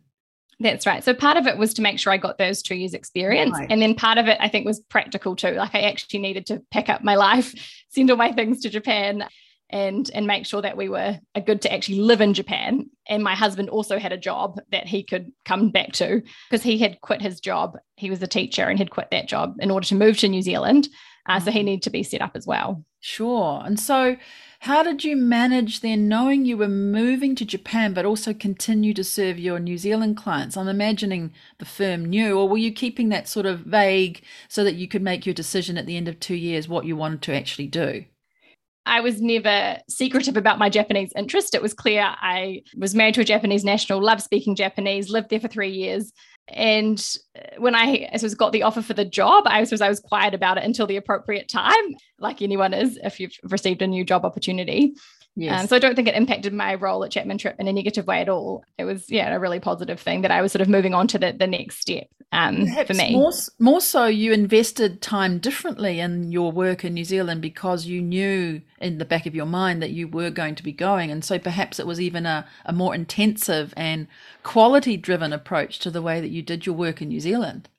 Speaker 2: That's right. So part of it was to make sure I got those two years experience. Right. And then part of it I think was practical too. Like I actually needed to pack up my life, [laughs] send all my things to Japan and and make sure that we were good to actually live in Japan. And my husband also had a job that he could come back to because he had quit his job. He was a teacher and had quit that job in order to move to New Zealand. Uh, so he mm-hmm. needed to be set up as well.
Speaker 1: Sure. And so, how did you manage then, knowing you were moving to Japan, but also continue to serve your New Zealand clients? I'm imagining the firm knew, or were you keeping that sort of vague so that you could make your decision at the end of two years what you wanted to actually do?
Speaker 2: I was never secretive about my Japanese interest. It was clear I was married to a Japanese national, loved speaking Japanese, lived there for three years. And uh, when I, I suppose, got the offer for the job, I suppose I was quiet about it until the appropriate time, like anyone is if you've received a new job opportunity. Yes. Um, so I don't think it impacted my role at Chapman Tripp in a negative way at all. It was, yeah, a really positive thing that I was sort of moving on to the, the next step um, for me.
Speaker 1: More, more so, you invested time differently in your work in New Zealand because you knew in the back of your mind that you were going to be going. And so perhaps it was even a, a more intensive and quality driven approach to the way that you did your work in New Zealand.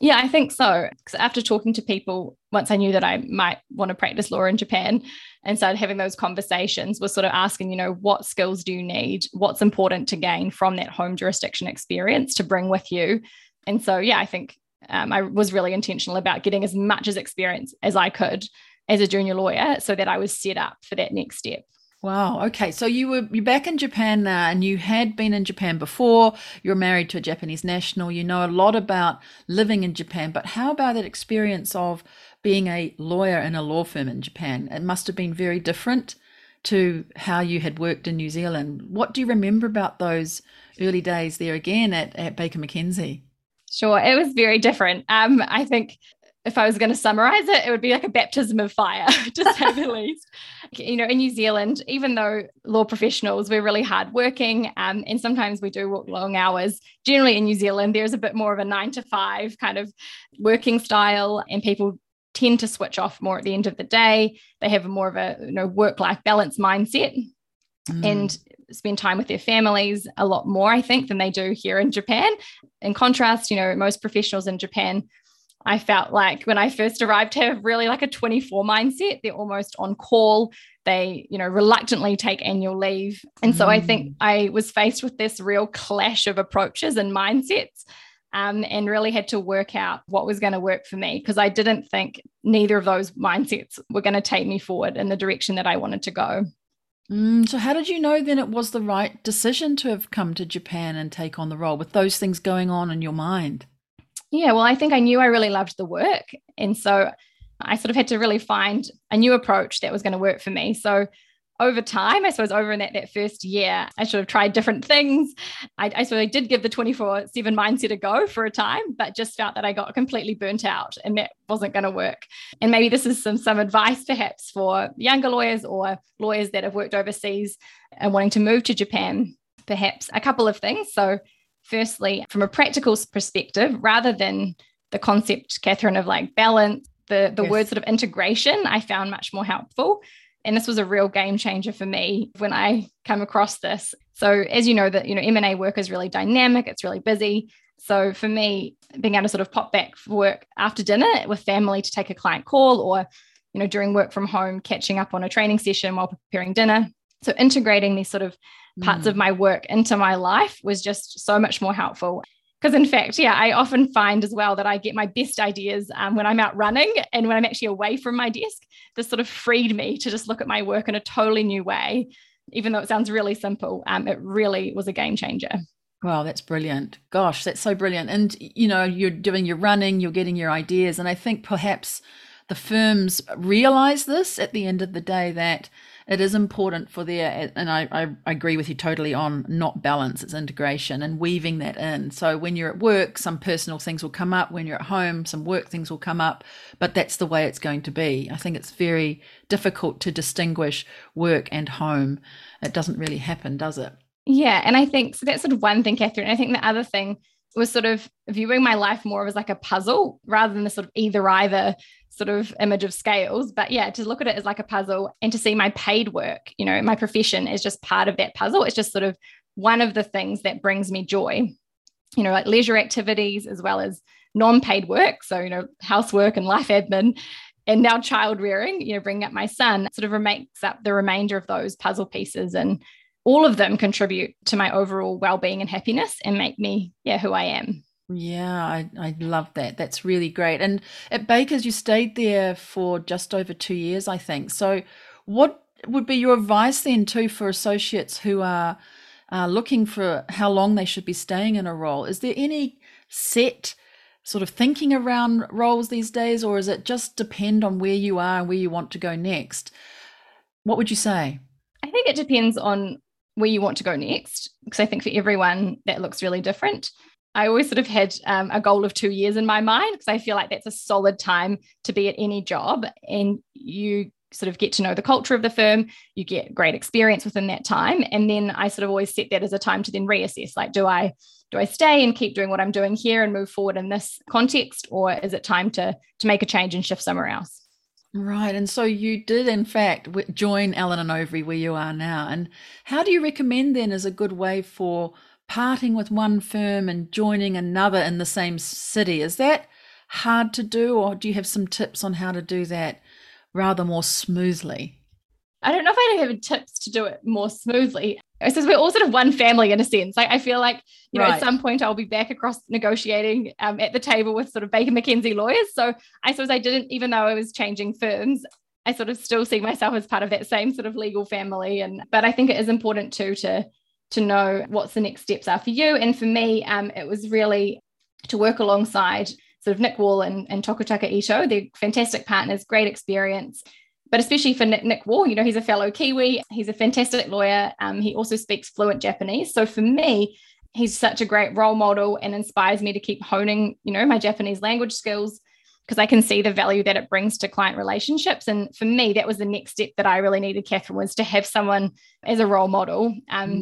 Speaker 2: Yeah, I think so. Because after talking to people, once I knew that I might want to practice law in Japan and started having those conversations, was sort of asking, you know, what skills do you need? What's important to gain from that home jurisdiction experience to bring with you? And so, yeah, I think um, I was really intentional about getting as much as experience as I could as a junior lawyer so that I was set up for that next step.
Speaker 1: Wow. Okay. So you were you're back in Japan now, and you had been in Japan before. You're married to a Japanese national. You know a lot about living in Japan. But how about that experience of being a lawyer in a law firm in Japan? It must have been very different to how you had worked in New Zealand. What do you remember about those early days there again at, at Baker McKenzie?
Speaker 2: Sure, it was very different. Um, I think if I was going to summarize it, it would be like a baptism of fire, [laughs] to say the [laughs] least. You know, in New Zealand, even though law professionals, we're really hardworking um, and sometimes we do work long hours, generally in New Zealand, there's a bit more of a nine to five kind of working style, and people tend to switch off more at the end of the day. They have more of a you know, work life balance mindset. Mm. And spend time with their families a lot more, I think, than they do here in Japan. In contrast, you know, most professionals in Japan I felt like when I first arrived have really like a 24 mindset. They're almost on call. They, you know, reluctantly take annual leave. And so I think mm. I was faced with this real clash of approaches and mindsets. Um, and really had to work out what was going to work for me because I didn't think neither of those mindsets were going to take me forward in the direction that I wanted to go.
Speaker 1: Mm, so, how did you know then it was the right decision to have come to Japan and take on the role with those things going on in your mind?
Speaker 2: Yeah, well, I think I knew I really loved the work. And so I sort of had to really find a new approach that was going to work for me. So over time, I suppose over in that, that first year, I sort of tried different things. I, I sort of did give the 24 7 mindset a go for a time, but just felt that I got completely burnt out and that wasn't going to work. And maybe this is some, some advice perhaps for younger lawyers or lawyers that have worked overseas and wanting to move to Japan. Perhaps a couple of things. So, firstly, from a practical perspective, rather than the concept, Catherine, of like balance, the, the yes. word sort of integration, I found much more helpful. And this was a real game changer for me when I come across this. So as you know, that you know, M&A work is really dynamic, it's really busy. So for me, being able to sort of pop back for work after dinner with family to take a client call or, you know, during work from home, catching up on a training session while preparing dinner. So integrating these sort of parts mm. of my work into my life was just so much more helpful. Because in fact, yeah, I often find as well that I get my best ideas um, when I'm out running and when I'm actually away from my desk. This sort of freed me to just look at my work in a totally new way. Even though it sounds really simple, um, it really was a game changer.
Speaker 1: Wow, that's brilliant. Gosh, that's so brilliant. And, you know, you're doing your running, you're getting your ideas. And I think perhaps the firms realize this at the end of the day that it is important for their and I, I agree with you totally on not balance it's integration and weaving that in. So when you're at work some personal things will come up. When you're at home some work things will come up but that's the way it's going to be. I think it's very difficult to distinguish work and home. It doesn't really happen does it?
Speaker 2: Yeah and i think so that's sort of one thing catherine. I think the other thing was sort of viewing my life more as like a puzzle rather than the sort of either either sort of image of scales. But yeah, to look at it as like a puzzle and to see my paid work, you know, my profession is just part of that puzzle. It's just sort of one of the things that brings me joy, you know, like leisure activities as well as non paid work. So, you know, housework and life admin. And now child rearing, you know, bringing up my son sort of makes up the remainder of those puzzle pieces. And all of them contribute to my overall well-being and happiness and make me yeah who i am.
Speaker 1: Yeah i, I love that. That's really great. And at baker's you stayed there for just over two years i think. So what would be your advice then too for associates who are uh, looking for how long they should be staying in a role? Is there any set sort of thinking around roles these days or is it just depend on where you are and where you want to go next? What would you say?
Speaker 2: I think it depends on where you want to go next. Because I think for everyone that looks really different. I always sort of had um, a goal of two years in my mind because I feel like that's a solid time to be at any job. And you sort of get to know the culture of the firm, you get great experience within that time. And then I sort of always set that as a time to then reassess like, do I do I stay and keep doing what I'm doing here and move forward in this context, or is it time to to make a change and shift somewhere else?
Speaker 1: Right. And so you did, in fact, join Allen and Overy where you are now. And how do you recommend then as a good way for parting with one firm and joining another in the same city? Is that hard to do, or do you have some tips on how to do that rather more smoothly?
Speaker 2: I don't know if I have any tips to do it more smoothly. I suppose we're all sort of one family in a sense. Like I feel like, you know, right. at some point I'll be back across negotiating um, at the table with sort of Baker McKenzie lawyers. So I suppose I didn't, even though I was changing firms, I sort of still see myself as part of that same sort of legal family. And but I think it is important too to to know what's the next steps are for you. And for me, um, it was really to work alongside sort of Nick Wall and, and Tokutaka Ito. They're fantastic partners, great experience. But especially for Nick, Nick Wall, you know, he's a fellow Kiwi. He's a fantastic lawyer. Um, he also speaks fluent Japanese. So for me, he's such a great role model and inspires me to keep honing, you know, my Japanese language skills because I can see the value that it brings to client relationships. And for me, that was the next step that I really needed, Catherine, was to have someone as a role model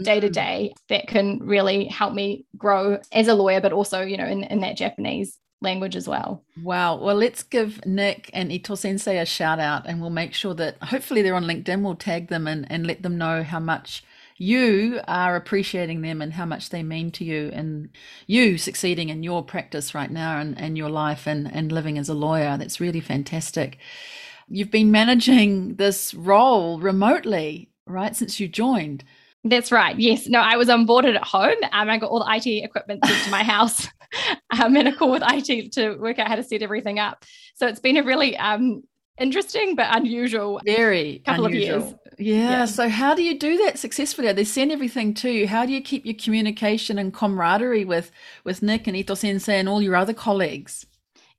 Speaker 2: day to day that can really help me grow as a lawyer, but also, you know, in, in that Japanese language as well.
Speaker 1: Wow. Well, let's give Nick and Ito Sensei a shout out and we'll make sure that hopefully they're on LinkedIn. We'll tag them and, and let them know how much you are appreciating them and how much they mean to you and you succeeding in your practice right now and, and your life and, and living as a lawyer. That's really fantastic. You've been managing this role remotely, right, since you joined.
Speaker 2: That's right. Yes. No, I was onboarded at home. Um, I got all the IT equipment sent to my [laughs] house. I'm in a call with IT to work out how to set everything up. So it's been a really um, interesting but unusual
Speaker 1: very
Speaker 2: couple
Speaker 1: unusual.
Speaker 2: of years.
Speaker 1: Yeah. yeah. So how do you do that successfully? They send everything to you. How do you keep your communication and camaraderie with with Nick and Ito Sensei and all your other colleagues?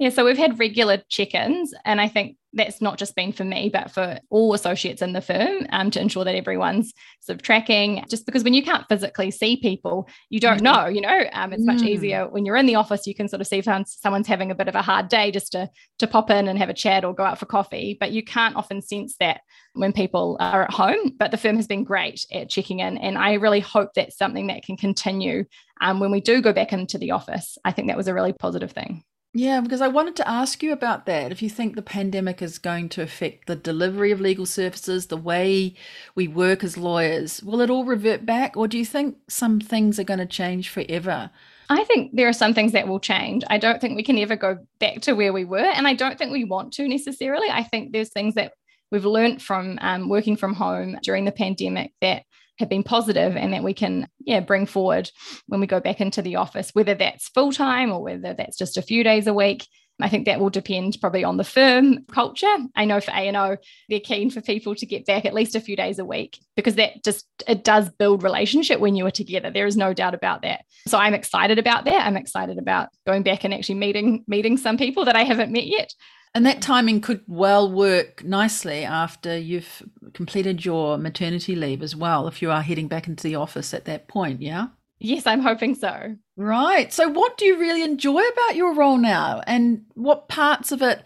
Speaker 2: Yeah, so we've had regular check-ins, and I think that's not just been for me, but for all associates in the firm um, to ensure that everyone's sort of tracking. Just because when you can't physically see people, you don't mm. know, you know, um, it's much mm. easier when you're in the office, you can sort of see if someone's having a bit of a hard day just to, to pop in and have a chat or go out for coffee. But you can't often sense that when people are at home. But the firm has been great at checking in. And I really hope that's something that can continue um, when we do go back into the office. I think that was a really positive thing.
Speaker 1: Yeah, because I wanted to ask you about that. If you think the pandemic is going to affect the delivery of legal services, the way we work as lawyers, will it all revert back, or do you think some things are going to change forever?
Speaker 2: I think there are some things that will change. I don't think we can ever go back to where we were, and I don't think we want to necessarily. I think there's things that we've learned from um, working from home during the pandemic that have been positive and that we can yeah bring forward when we go back into the office whether that's full time or whether that's just a few days a week I think that will depend probably on the firm culture. I know for A&O, they're keen for people to get back at least a few days a week because that just it does build relationship when you are together. There is no doubt about that. So I'm excited about that. I'm excited about going back and actually meeting meeting some people that I haven't met yet.
Speaker 1: And that timing could well work nicely after you've completed your maternity leave as well, if you are heading back into the office at that point, yeah?
Speaker 2: Yes, I'm hoping so.
Speaker 1: Right. So, what do you really enjoy about your role now, and what parts of it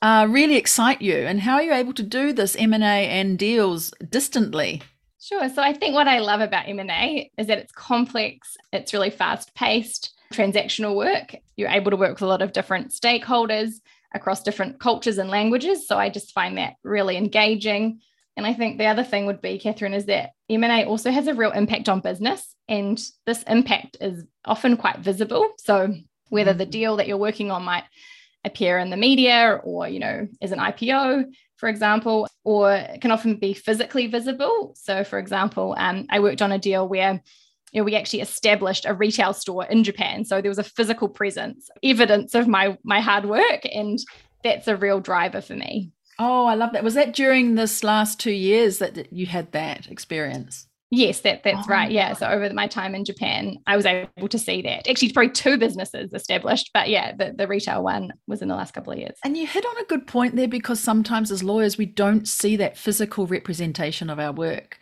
Speaker 1: uh, really excite you, and how are you able to do this M and A and deals distantly?
Speaker 2: Sure. So, I think what I love about M and A is that it's complex, it's really fast paced, transactional work. You're able to work with a lot of different stakeholders across different cultures and languages. So I just find that really engaging. And I think the other thing would be, Catherine, is that M&A also has a real impact on business. And this impact is often quite visible. So whether the mm. deal that you're working on might appear in the media or, you know, as an IPO, for example, or it can often be physically visible. So, for example, um, I worked on a deal where you know, we actually established a retail store in Japan. So there was a physical presence, evidence of my my hard work, and that's a real driver for me.
Speaker 1: Oh, I love that. Was that during this last two years that you had that experience?
Speaker 2: Yes, that that's oh, right. Yeah. So over my time in Japan, I was able to see that. Actually, probably two businesses established, but yeah, the, the retail one was in the last couple of years.
Speaker 1: And you hit on a good point there because sometimes as lawyers, we don't see that physical representation of our work.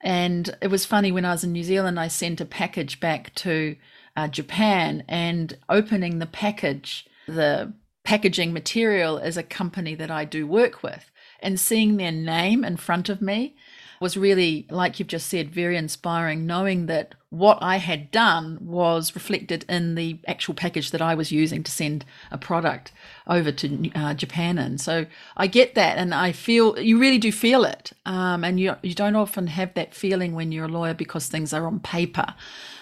Speaker 1: And it was funny when I was in New Zealand, I sent a package back to uh, Japan and opening the package, the packaging material is a company that I do work with, and seeing their name in front of me was really, like you've just said, very inspiring, knowing that what I had done was reflected in the actual package that I was using to send a product over to uh, Japan And So I get that, and I feel you really do feel it, um, and you you don't often have that feeling when you're a lawyer because things are on paper.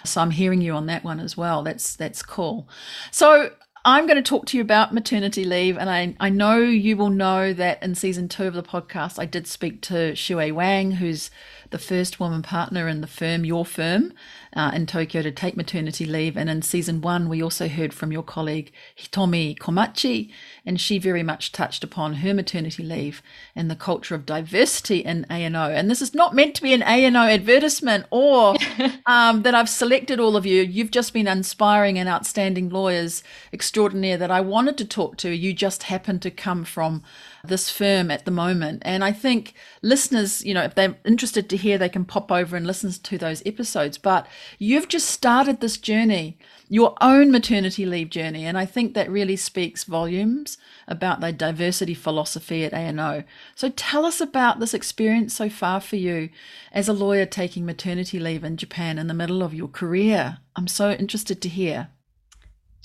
Speaker 1: So I'm hearing you on that one as well. That's that's cool. So I'm going to talk to you about maternity leave, and I, I know you will know that in season two of the podcast, I did speak to Shui Wang, who's the first woman partner in the firm, your firm, uh, in Tokyo to take maternity leave. And in season one, we also heard from your colleague Hitomi Komachi, and she very much touched upon her maternity leave and the culture of diversity in A&O. And this is not meant to be an A&O advertisement or [laughs] um, that I've selected all of you. You've just been inspiring and outstanding lawyers extraordinaire that I wanted to talk to. You just happened to come from this firm at the moment. And I think listeners, you know, if they're interested to hear, they can pop over and listen to those episodes. But you've just started this journey, your own maternity leave journey. And I think that really speaks volumes about the diversity philosophy at A&O. So tell us about this experience so far for you as a lawyer taking maternity leave in Japan in the middle of your career. I'm so interested to hear.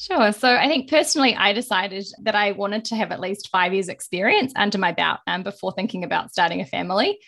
Speaker 2: Sure. So I think personally, I decided that I wanted to have at least five years' experience under my belt um, before thinking about starting a family.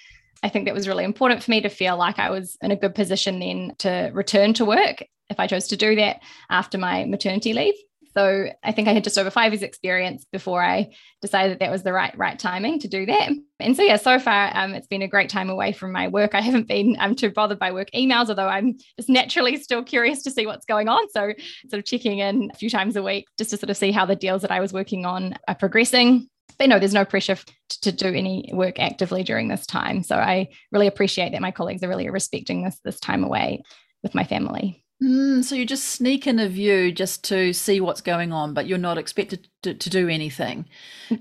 Speaker 2: I think that was really important for me to feel like I was in a good position then to return to work if I chose to do that after my maternity leave. So I think I had just over five years experience before I decided that, that was the right right timing to do that. And so yeah, so far um, it's been a great time away from my work. I haven't been um, too bothered by work emails, although I'm just naturally still curious to see what's going on. So sort of checking in a few times a week just to sort of see how the deals that I was working on are progressing. But no, there's no pressure to do any work actively during this time. So I really appreciate that my colleagues are really respecting this this time away with my family.
Speaker 1: Mm, so you just sneak in a view just to see what's going on, but you're not expected to, to do anything.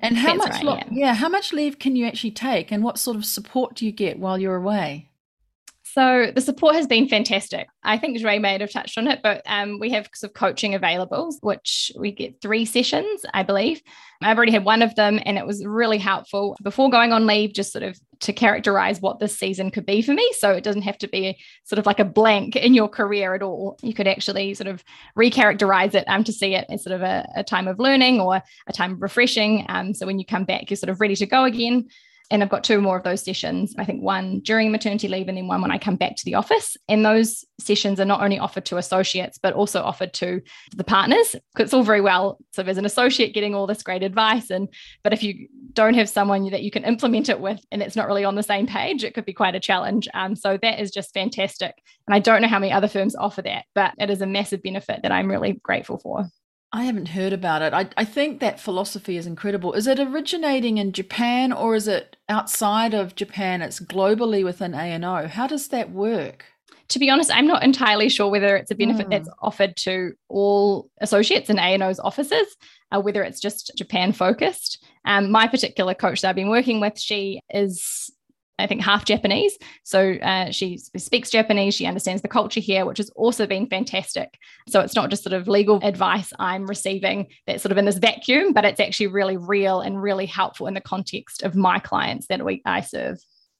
Speaker 1: And [laughs] how much? Right, lo- yeah. yeah, how much leave can you actually take, and what sort of support do you get while you're away?
Speaker 2: So the support has been fantastic. I think Ray may have touched on it, but um, we have sort of coaching available, which we get three sessions, I believe. I've already had one of them, and it was really helpful before going on leave, just sort of to characterize what this season could be for me. So it doesn't have to be sort of like a blank in your career at all. You could actually sort of recharacterize it um, to see it as sort of a, a time of learning or a time of refreshing. Um, so when you come back, you're sort of ready to go again. And I've got two more of those sessions. I think one during maternity leave and then one when I come back to the office. And those sessions are not only offered to associates, but also offered to the partners. Because it's all very well So there's an associate getting all this great advice. And but if you don't have someone that you can implement it with and it's not really on the same page, it could be quite a challenge. Um, so that is just fantastic. And I don't know how many other firms offer that, but it is a massive benefit that I'm really grateful for.
Speaker 1: I haven't heard about it. I, I think that philosophy is incredible. Is it originating in Japan or is it outside of Japan? It's globally within A&O. How does that work?
Speaker 2: To be honest, I'm not entirely sure whether it's a benefit mm. that's offered to all associates in A&O's offices, or whether it's just Japan focused. Um, my particular coach that I've been working with, she is I think half Japanese. So uh, she speaks Japanese. She understands the culture here, which has also been fantastic. So it's not just sort of legal advice I'm receiving that's sort of in this vacuum, but it's actually really real and really helpful in the context of my clients that we I serve.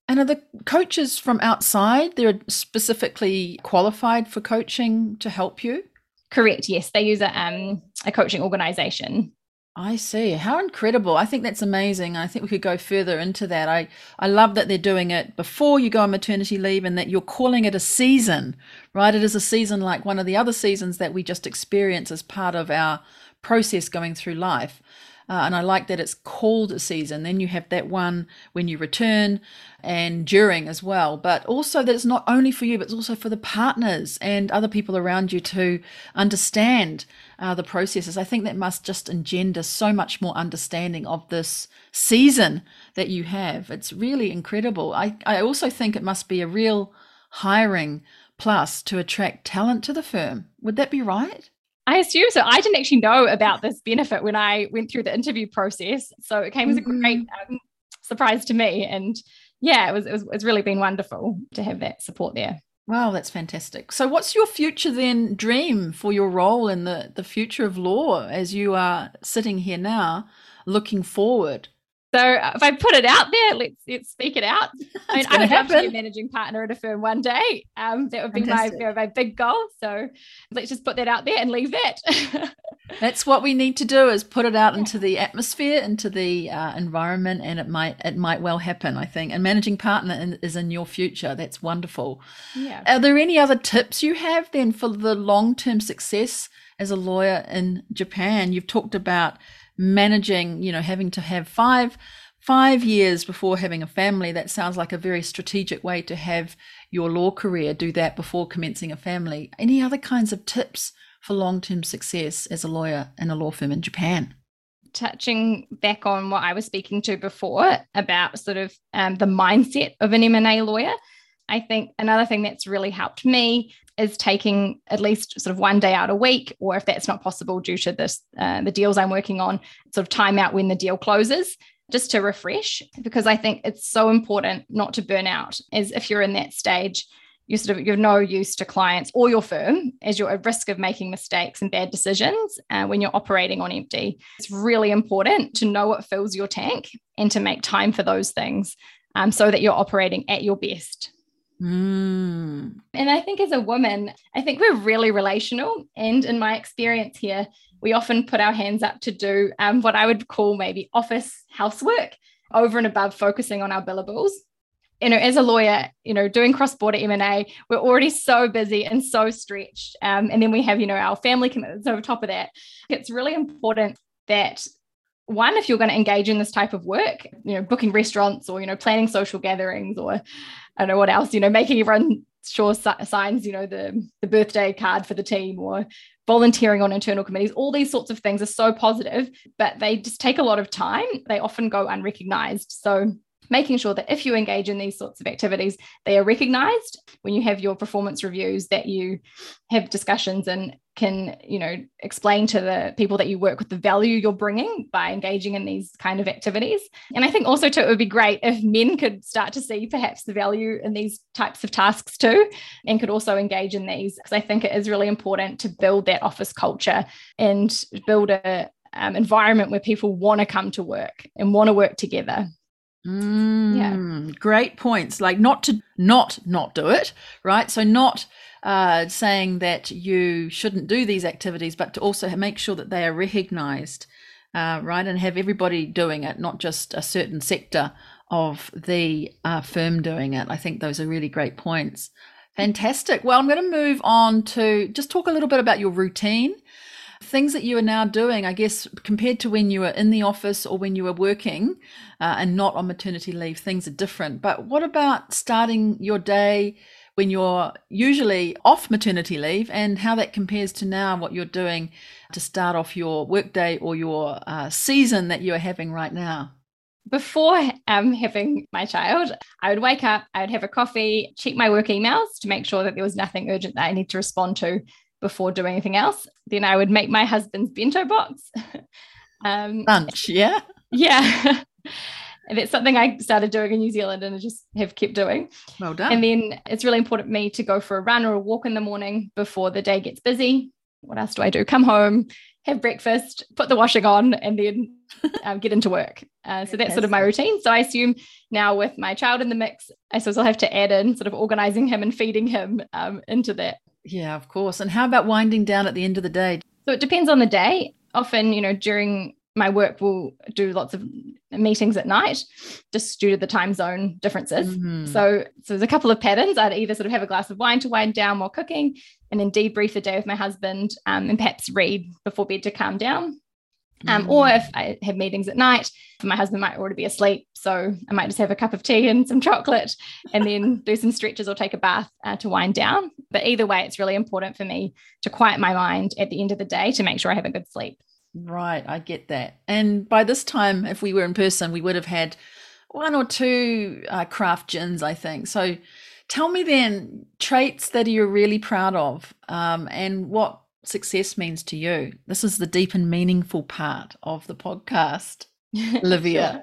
Speaker 1: And are the coaches from outside? They're specifically qualified for coaching to help you.
Speaker 2: Correct. Yes, they use a um, a coaching organization
Speaker 1: I see. How incredible. I think that's amazing. I think we could go further into that. I, I love that they're doing it before you go on maternity leave and that you're calling it a season, right? It is a season like one of the other seasons that we just experience as part of our process going through life. Uh, and I like that it's called a season. Then you have that one when you return and during as well. But also that it's not only for you, but it's also for the partners and other people around you to understand uh, the processes. I think that must just engender so much more understanding of this season that you have. It's really incredible. I, I also think it must be a real hiring plus to attract talent to the firm. Would that be right?
Speaker 2: I assume so. I didn't actually know about this benefit when I went through the interview process, so it came as a great mm-hmm. um, surprise to me. And yeah, it was, it was it's really been wonderful to have that support there.
Speaker 1: Wow, that's fantastic. So, what's your future then dream for your role in the the future of law as you are sitting here now, looking forward?
Speaker 2: So uh, if I put it out there, let's let's speak it out. [laughs] I mean, I would happen. love to be a managing partner at a firm one day. Um, that would be my my big goal. So let's just put that out there and leave that. [laughs]
Speaker 1: That's what we need to do is put it out yeah. into the atmosphere, into the uh, environment, and it might it might well happen. I think. And managing partner in, is in your future. That's wonderful.
Speaker 2: Yeah.
Speaker 1: Are there any other tips you have then for the long term success as a lawyer in Japan? You've talked about managing, you know, having to have five five years before having a family. That sounds like a very strategic way to have your law career. Do that before commencing a family. Any other kinds of tips for long term success as a lawyer in a law firm in Japan?
Speaker 2: touching back on what I was speaking to before about sort of um, the mindset of an M&A lawyer, I think another thing that's really helped me is taking at least sort of one day out a week, or if that's not possible due to this uh, the deals I'm working on, sort of time out when the deal closes, just to refresh. Because I think it's so important not to burn out, as if you're in that stage, you sort of you're no use to clients or your firm as you're at risk of making mistakes and bad decisions uh, when you're operating on empty. It's really important to know what fills your tank and to make time for those things um, so that you're operating at your best.
Speaker 1: Mm.
Speaker 2: And I think as a woman, I think we're really relational. And in my experience here, we often put our hands up to do um, what I would call maybe office housework over and above focusing on our billables. You know, as a lawyer, you know, doing cross-border M&A, we're already so busy and so stretched. Um, and then we have, you know, our family commitments over top of that. It's really important that one if you're going to engage in this type of work you know booking restaurants or you know planning social gatherings or I don't know what else, you know, making everyone sure signs, you know, the, the birthday card for the team or volunteering on internal committees. All these sorts of things are so positive, but they just take a lot of time. They often go unrecognized. So making sure that if you engage in these sorts of activities, they are recognized when you have your performance reviews, that you have discussions and can, you know, explain to the people that you work with the value you're bringing by engaging in these kind of activities. And I think also too, it would be great if men could start to see perhaps the value in these types of tasks too, and could also engage in these because I think it is really important to build that office culture and build a um, environment where people want to come to work and want to work together.
Speaker 1: Mm, yeah. Great points. Like not to not not do it, right? So not uh, saying that you shouldn't do these activities, but to also make sure that they are recognized, uh, right? And have everybody doing it, not just a certain sector of the uh, firm doing it. I think those are really great points. Fantastic. Well, I'm going to move on to just talk a little bit about your routine things that you are now doing, I guess, compared to when you were in the office or when you were working uh, and not on maternity leave, things are different. But what about starting your day when you're usually off maternity leave and how that compares to now what you're doing to start off your workday or your uh, season that you are having right now?
Speaker 2: before um, having my child, I would wake up, I would have a coffee, check my work emails to make sure that there was nothing urgent that I need to respond to before doing anything else. Then I would make my husband's bento box. [laughs]
Speaker 1: um, Lunch, yeah?
Speaker 2: Yeah. [laughs] and it's something I started doing in New Zealand and I just have kept doing.
Speaker 1: Well done.
Speaker 2: And then it's really important for me to go for a run or a walk in the morning before the day gets busy. What else do I do? Come home, have breakfast, put the washing on, and then [laughs] um, get into work. Uh, so that's sort of my routine. So I assume now with my child in the mix, I suppose I'll have to add in sort of organizing him and feeding him um, into that.
Speaker 1: Yeah, of course. And how about winding down at the end of the day?
Speaker 2: So it depends on the day. Often, you know, during my work, we'll do lots of meetings at night, just due to the time zone differences. Mm-hmm. So, so there's a couple of patterns. I'd either sort of have a glass of wine to wind down while cooking, and then debrief the day with my husband, um, and perhaps read before bed to calm down. Um, or mm. if I have meetings at night, my husband might already be asleep. So I might just have a cup of tea and some chocolate and then [laughs] do some stretches or take a bath uh, to wind down. But either way, it's really important for me to quiet my mind at the end of the day to make sure I have a good sleep.
Speaker 1: Right, I get that. And by this time, if we were in person, we would have had one or two uh, craft gins, I think. So tell me then traits that you're really proud of um, and what success means to you. This is the deep and meaningful part of the podcast, [laughs] Olivia. sure.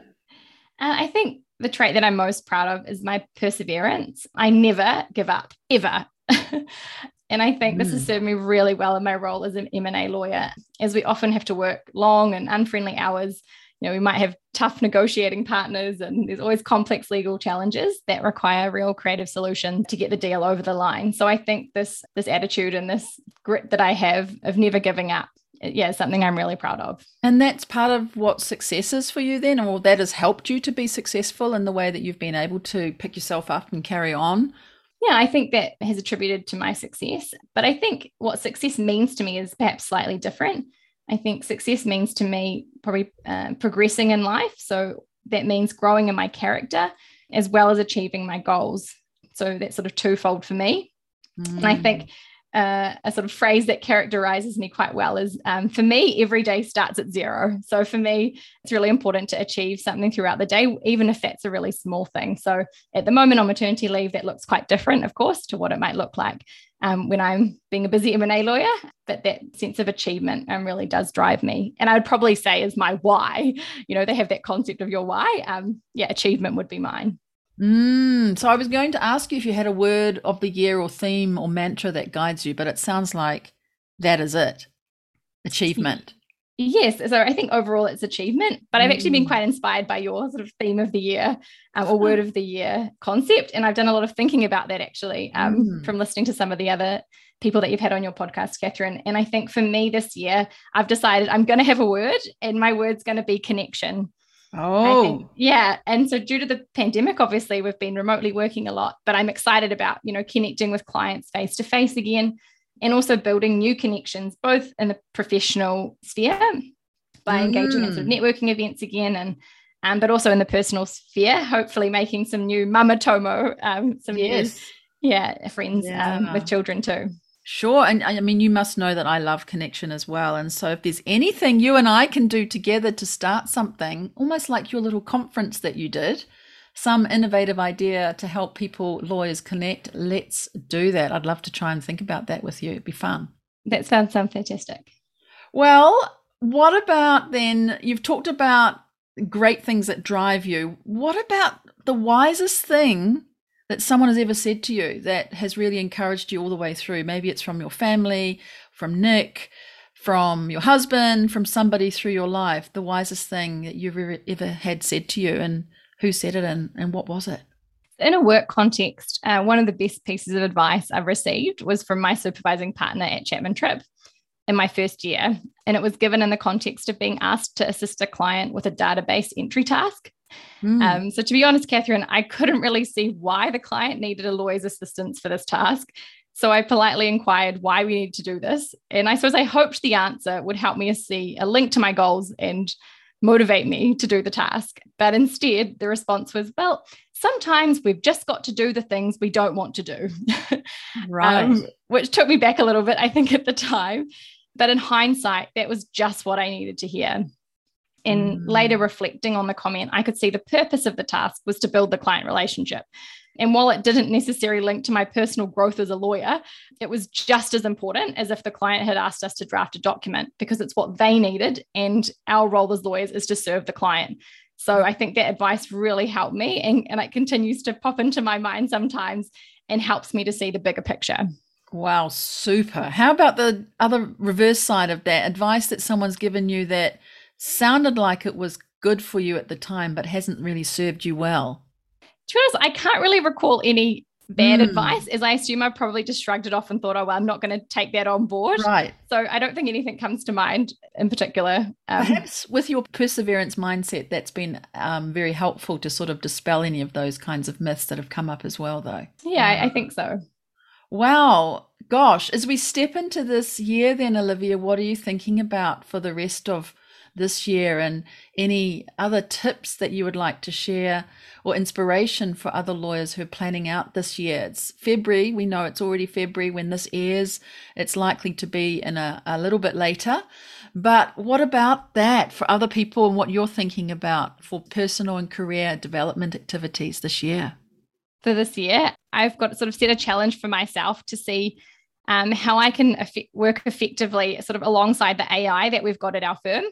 Speaker 2: uh, I think the trait that I'm most proud of is my perseverance. I never give up, ever. [laughs] and I think mm. this has mm. served me really well in my role as an M&A lawyer, as we often have to work long and unfriendly hours you know, we might have tough negotiating partners and there's always complex legal challenges that require real creative solutions to get the deal over the line. So I think this this attitude and this grit that I have of never giving up yeah, something I'm really proud of.
Speaker 1: And that's part of what success is for you then, or that has helped you to be successful in the way that you've been able to pick yourself up and carry on.
Speaker 2: Yeah, I think that has attributed to my success. But I think what success means to me is perhaps slightly different. I think success means to me probably uh, progressing in life. So that means growing in my character as well as achieving my goals. So that's sort of twofold for me. Mm. And I think mm uh, a sort of phrase that characterizes me quite well is um, for me, every day starts at zero. So for me, it's really important to achieve something throughout the day, even if that's a really small thing. So at the moment on maternity leave, that looks quite different, of course, to what it might look like um, when I'm being a busy M&A lawyer. But that sense of achievement um, really does drive me. And I would probably say is my why. [laughs] You know, they have that concept of your why. Um, yeah, achievement would be mine.
Speaker 1: Mm, so I was going to ask you if you had a word of the year or theme or mantra that guides you, but it sounds like that is it. Achievement. [laughs]
Speaker 2: Yes. So I think overall it's achievement, but I've actually been mm. quite inspired by your sort of theme of the year um, or word of the year concept. And I've done a lot of thinking about that actually um, mm. from listening to some of the other people that you've had on your podcast, Catherine. And I think for me this year, I've decided I'm going to have a word and my word's going to be connection.
Speaker 1: Oh,
Speaker 2: think, yeah. And so, due to the pandemic, obviously, we've been remotely working a lot, but I'm excited about, you know, connecting with clients face to face again and also building new connections, both in the professional sphere by mm. engaging in sort of mm. networking events again and um, but also in the personal sphere, hopefully making some new mama tomo, um, some yes. new, yeah, friends yeah. Um, with children too.
Speaker 1: Sure. And I mean, you must know that I love connection as well. And so, if there's anything you and I can do together to start something, almost like your little conference that you did, some innovative idea to help people, lawyers connect, let's do that. I'd love to try and think about that with you. It'd be fun.
Speaker 2: That sounds, sounds fantastic.
Speaker 1: Well, what about then? You've talked about great things that drive you. What about the wisest thing that someone has ever said to you that has really encouraged you all the way through. Maybe it's from your family, from Nick, from your husband, from somebody through your life, the wisest thing that you've ever, ever had said to you, and who said it, and, and what was it?
Speaker 2: In a work context, uh, one of the best pieces of advice I've received was from my supervising partner at Chapman Tripp in my first year. And it was given in the context of being asked to assist a client with a database entry task. Mm. Um, so, to be honest, Catherine, I couldn't really see why the client needed a lawyer's assistance for this task. So, I politely inquired why we need to do this. And I suppose I hoped the answer would help me see a link to my goals and motivate me to do the task. But instead, the response was, well, sometimes we've just got to do the things we don't want to do. [laughs]
Speaker 1: Right. um,
Speaker 2: which took me back a little bit, I think, at the time. But in hindsight, that was just what I needed to hear. And mm. later reflecting on the comment, I could see the purpose of the task was to build the client relationship. And while it didn't necessarily link to my personal growth as a lawyer, it was just as important as if the client had asked us to draft a document because it's what they needed. And our role as lawyers is to serve the client. So I think that advice really helped me and, and it continues to pop into my mind sometimes and helps me to see the bigger picture.
Speaker 1: Wow, super. How about the other reverse side of that advice that someone's given you that sounded like it was good for you at the time, but hasn't really served you well?
Speaker 2: To be honest, I can't really recall any bad mm. advice, as I assume I probably just shrugged it off and thought, oh, well, I'm not going to take that on board.
Speaker 1: Right.
Speaker 2: So I don't think anything comes to mind in particular.
Speaker 1: Um, Perhaps with your perseverance mindset, that's been um, very helpful to sort of dispel any of those kinds of myths that have come up as well, though.
Speaker 2: Yeah, I, I think so.
Speaker 1: Wow. Gosh, as we step into this year, then, Olivia, what are you thinking about for the rest of this year and any other tips that you would like to share or inspiration for other lawyers who are planning out this year. It's February. We know it's already February when this airs. It's likely to be in a, a little bit later. But what about that for other people and what you're thinking about for personal and career development activities this year?
Speaker 2: For this year, I've got sort of set a challenge for myself to see um, how I can work effectively sort of alongside the AI that we've got at our firm.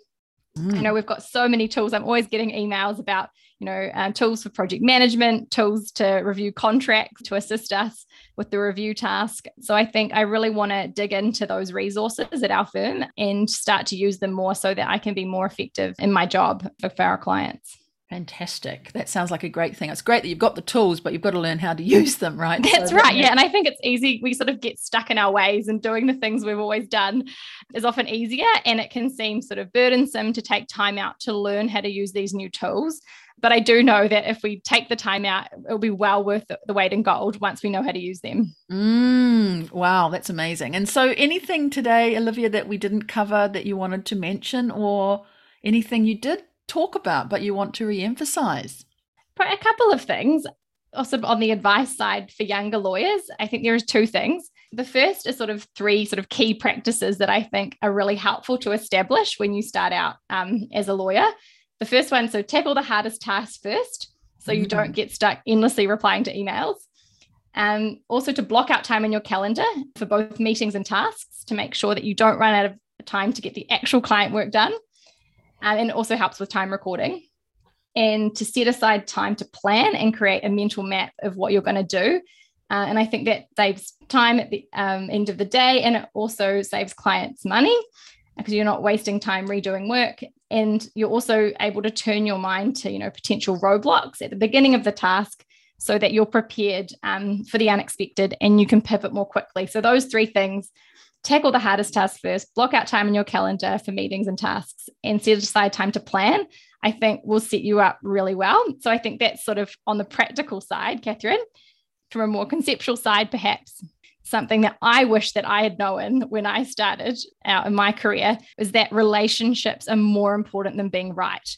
Speaker 2: Mm. You know, we've got so many tools. I'm always getting emails about, you know, um, tools for project management, tools to review contracts to assist us with the review task. So I think I really want to dig into those resources at our firm and start to use them more so that I can be more effective in my job for our clients.
Speaker 1: Fantastic. That sounds like a great thing. It's great that you've got the tools, but you've got to learn how to [laughs] use them, right?
Speaker 2: That's so right. Yeah. And I think it's easy. We sort of get stuck in our ways and doing the things we've always done is often easier. And it can seem sort of burdensome to take time out to learn how to use these new tools. But I do know that if we take the time out, it'll be well worth the weight in gold once we know how to use them.
Speaker 1: Mm, wow, that's amazing. And so, anything today, Olivia, that we didn't cover that you wanted to mention or anything you did talk about, but you want to re emphasize?
Speaker 2: A couple of things. Also, on the advice side for younger lawyers, I think there are two things. The first is sort of three sort of key practices that I think are really helpful to establish when you start out um, as a lawyer. The first one, so tackle the hardest tasks first, so you don't get stuck endlessly replying to emails. Um, also, to block out time in your calendar for both meetings and tasks to make sure that you don't run out of time to get the actual client work done. Um, and also helps with time recording. And to set aside time to plan and create a mental map of what you're going to do. Uh, and I think that saves time at the um, end of the day. And it also saves clients money because you're not wasting time redoing work. And you're also able to turn your mind to, you know, potential roadblocks at the beginning of the task so that you're prepared um, for the unexpected and you can pivot more quickly. So those three things tackle the hardest tasks first, block out time in your calendar for meetings and tasks, and set aside time to plan, I think will set you up really well. So I think that's sort of on the practical side, Catherine. From a more conceptual side, perhaps something that I wish that I had known when I started out in my career was that relationships are more important than being right.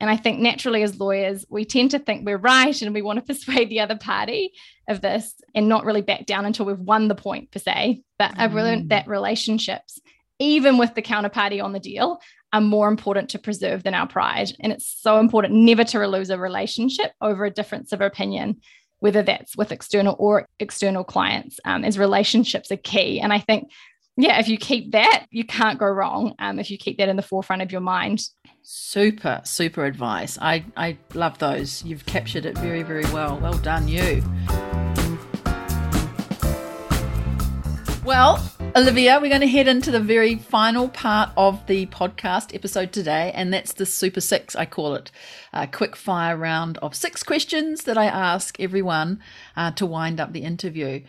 Speaker 2: And I think naturally, as lawyers, we tend to think we're right and we want to [laughs] persuade the other party of this and not really back down until we've won the point, per se. But mm. I've learned that relationships, even with the counterparty on the deal, are more important to preserve than our pride. And it's so important never to lose a relationship over a difference of opinion, whether that's with external or external clients, um, as relationships are key. And I think yeah, if you keep that, you can't go wrong. Um, if you keep that in the forefront of your mind.
Speaker 1: Super, super advice. I, I love those. You've captured it very, very well. Well done, you. Well, Olivia, we're going to head into the very final part of the podcast episode today, and that's the Super Six, I call it. A quick fire round of six questions that I ask everyone uh, to wind up the interview.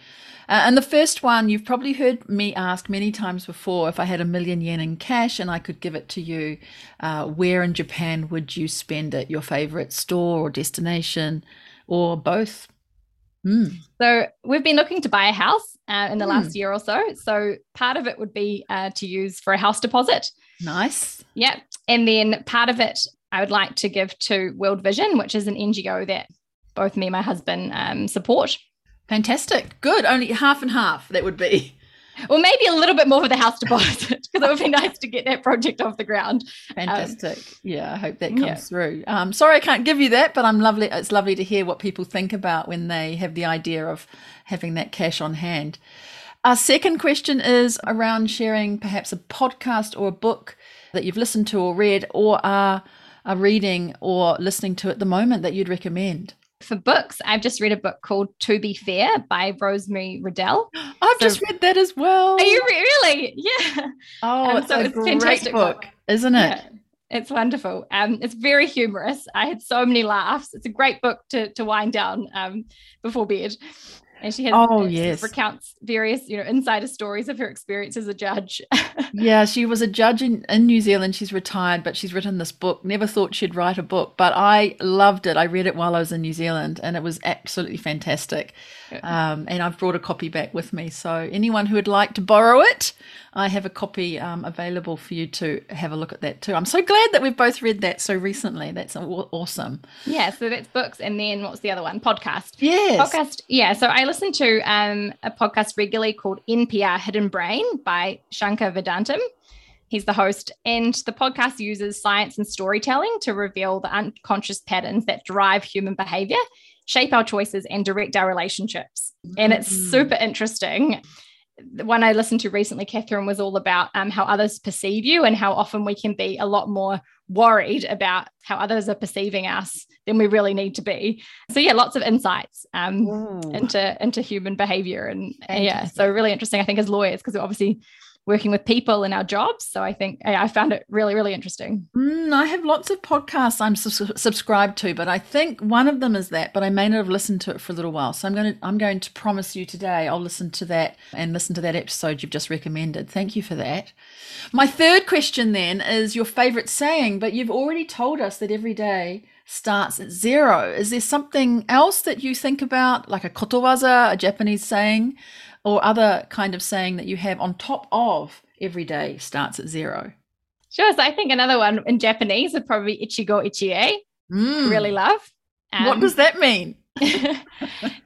Speaker 1: Uh, and the first one, you've probably heard me ask many times before if I had a million yen in cash and I could give it to you, uh, where in Japan would you spend it? Your favorite store or destination or both?
Speaker 2: Mm. So we've been looking to buy a house uh, in the mm. last year or so. So part of it would be uh, to use for a house deposit.
Speaker 1: Nice.
Speaker 2: Yeah. And then part of it I would like to give to World Vision, which is an NGO that both me and my husband um, support.
Speaker 1: Fantastic. Good. Only half and half, that would be.
Speaker 2: Well, maybe a little bit more for the house deposit [laughs] because it would be nice to get that project off the ground.
Speaker 1: Fantastic. Um, yeah, I hope that comes yeah. through. Um, sorry, I can't give you that, but I'm lovely. It's lovely to hear what people think about when they have the idea of having that cash on hand. Our second question is around sharing perhaps a podcast or a book that you've listened to or read or are, are reading or listening to at the moment that you'd recommend.
Speaker 2: For books, I've just read a book called To Be Fair by Rosemary Riddell. [gasps]
Speaker 1: I've so, just read that as well.
Speaker 2: Are you really? Yeah.
Speaker 1: Oh, um, it's so a it's great fantastic book, book, isn't it? Yeah.
Speaker 2: It's wonderful. Um, it's very humorous. I had so many laughs. It's a great book to to wind down um, before bed and she has oh yes. recounts various you know insider stories of her experience as a judge. [laughs]
Speaker 1: Yeah she was a judge in, in new zealand. She's retired but she's written this book. Never thought she'd write a book but i loved it. I read it while i was in new zealand and it was absolutely fantastic um, and i've brought a copy back with me so anyone who would like to borrow it I have a copy um, available for you to have a look at that too. I'm so glad that we've both read that so recently. That's awesome.
Speaker 2: Yeah, so that's books, and then what's the other one? Podcast.
Speaker 1: Yes.
Speaker 2: Podcast. Yeah. So I listen to um, a podcast regularly called NPR Hidden Brain by Shankar Vedantam. He's the host, and the podcast uses science and storytelling to reveal the unconscious patterns that drive human behavior, shape our choices, and direct our relationships. And it's mm. super interesting the one I listened to recently, Catherine, was all about um, how others perceive you and how often we can be a lot more worried about how others are perceiving us than we really need to be. So yeah, lots of insights um, into into human behavior and yeah, so really interesting. I think as lawyers because obviously working with people in our jobs. So I think I found it really, really interesting.
Speaker 1: Mm, I have lots of podcasts I'm su- subscribed to, but I think one of them is that. But I may not have listened to it for a little while, so I'm going to I'm going to promise you today I'll listen to that and listen to that episode you've just recommended. Thank you for that. My third question then is your favorite saying, but you've already told us that every day starts at zero. Is there something else that you think about, like a kotowaza, a Japanese saying? Or other kind of saying that you have on top of every day starts at zero?
Speaker 2: Sure. So I think another one in Japanese would probably ichigo ichie. Mm. Really love.
Speaker 1: Um, what does that mean? [laughs]
Speaker 2: so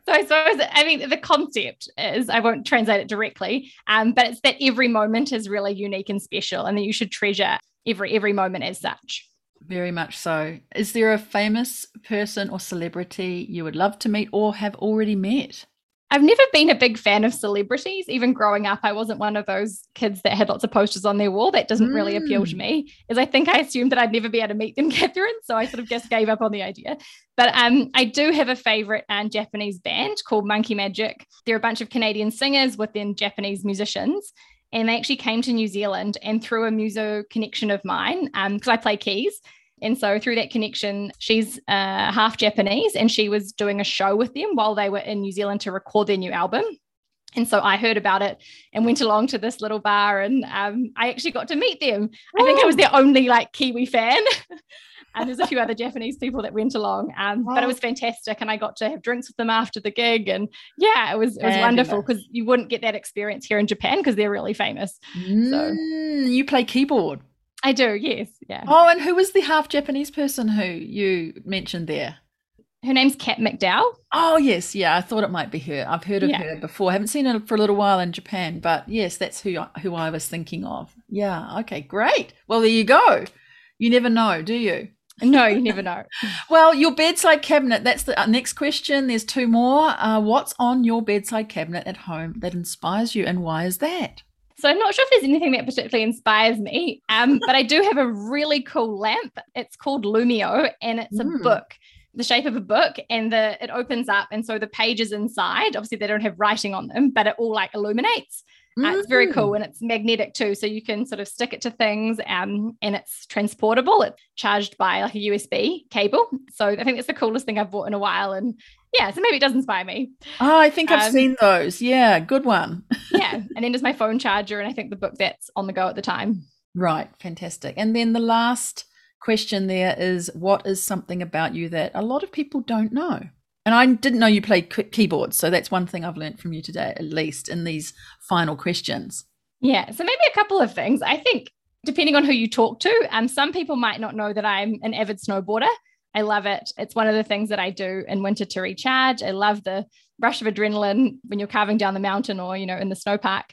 Speaker 2: I suppose I mean the concept is I won't translate it directly, um, but it's that every moment is really unique and special, and that you should treasure every every moment as such.
Speaker 1: Very much so. Is there a famous person or celebrity you would love to meet or have already met?
Speaker 2: I've never been a big fan of celebrities. Even growing up, I wasn't one of those kids that had lots of posters on their wall. That doesn't mm. really appeal to mm. me. Is I think I assumed that I'd never be able to meet them, [laughs] Catherine. So I sort of just gave up on the idea. But um, I do have a favorite um, Japanese band called Monkey Majik. They're a bunch of Canadian singers within Japanese musicians. And they actually came to New Zealand and through a muso connection of mine, because um, I play keys, and so through that connection, she's uh, half Japanese and she was doing a show with them while they were in New Zealand to record their new album. And so I heard about it and went along to this little bar and um, I actually got to meet them. I think I was their only like Kiwi fan. [laughs] and there's a few other Japanese people that went along. Um, but it was fantastic, and I got to have drinks with them after the gig, and yeah, it was it was wonderful because you wouldn't get that experience here in Japan because they're really famous.
Speaker 1: Mm, so you play keyboard.
Speaker 2: I do, yes. Yeah.
Speaker 1: Oh, and who was the half Japanese person who you mentioned there?
Speaker 2: Her name's Kat McDowell.
Speaker 1: Oh, yes. Yeah, I thought it might be her. I've heard of yeah. her before. I haven't seen her for a little while in Japan, but yes, that's who, who I was thinking of. Yeah. Okay, great. Well, there you go. You never know, do you?
Speaker 2: No, you never know. [laughs]
Speaker 1: well, your bedside cabinet, that's the uh, next question. There's two more. Uh, what's on your bedside cabinet at home that inspires you, and why is that?
Speaker 2: So I'm not sure if there's anything that particularly inspires me, um, but I do have a really cool lamp. It's called Lumio, and it's a mm. book, the shape of a book, and the it opens up, and so the pages inside, obviously they don't have writing on them, but it all like illuminates. Mm. Uh, it's very cool mm. and it's magnetic too. So you can sort of stick it to things um, and it's transportable. It's charged by like a USB cable. So I think it's the coolest thing I've bought in a while. And yeah, so maybe it does inspire me.
Speaker 1: Oh, I think I've um, seen those. Yeah, good one. [laughs]
Speaker 2: yeah. And then there's my phone charger and I think the book that's on the go at the time.
Speaker 1: Right. Fantastic. And then the last question there is what is something about you that a lot of people don't know? And I didn't know you played keyboards, so that's one thing I've learned from you today, at least in these final questions.
Speaker 2: Yeah, so maybe a couple of things. I think depending on who you talk to, um, some people might not know that I'm an avid snowboarder. I love it. It's one of the things that I do in winter to recharge. I love the rush of adrenaline when you're carving down the mountain or you know in the snowpark.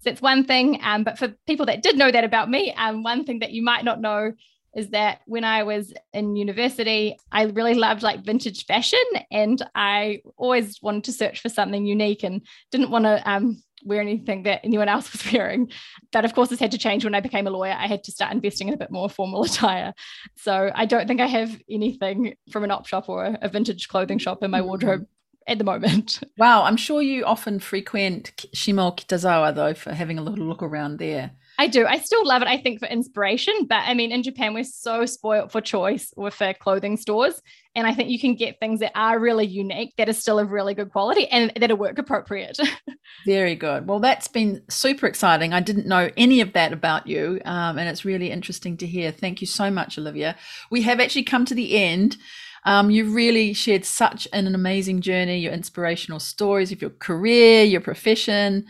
Speaker 2: So it's one thing. Um, but for people that did know that about me, um, one thing that you might not know is that when I was in university, I really loved like vintage fashion and I always wanted to search for something unique and didn't want to um, wear anything that anyone else [laughs] was wearing. That, of course, has had to change when I became a lawyer. I had to start investing in a bit more formal [laughs] attire. So I don't think I have anything from an op shop or a vintage clothing shop in my mm-hmm. wardrobe at the moment. [laughs]
Speaker 1: Wow, I'm sure you often frequent Shimo Kitazawa though for having a little look around there.
Speaker 2: I do. I still love it, I think, for inspiration. But I mean, in Japan, we're so spoilt for choice with our clothing stores. And I think you can get things that are really unique, that are still of really good quality and that are work appropriate. [laughs]
Speaker 1: Very good. Well, that's been super exciting. I didn't know any of that about you. Um, and it's really interesting to hear. Thank you so much, Olivia. We have actually come to the end. Um, you've really shared such an, an amazing journey, your inspirational stories of your career, your profession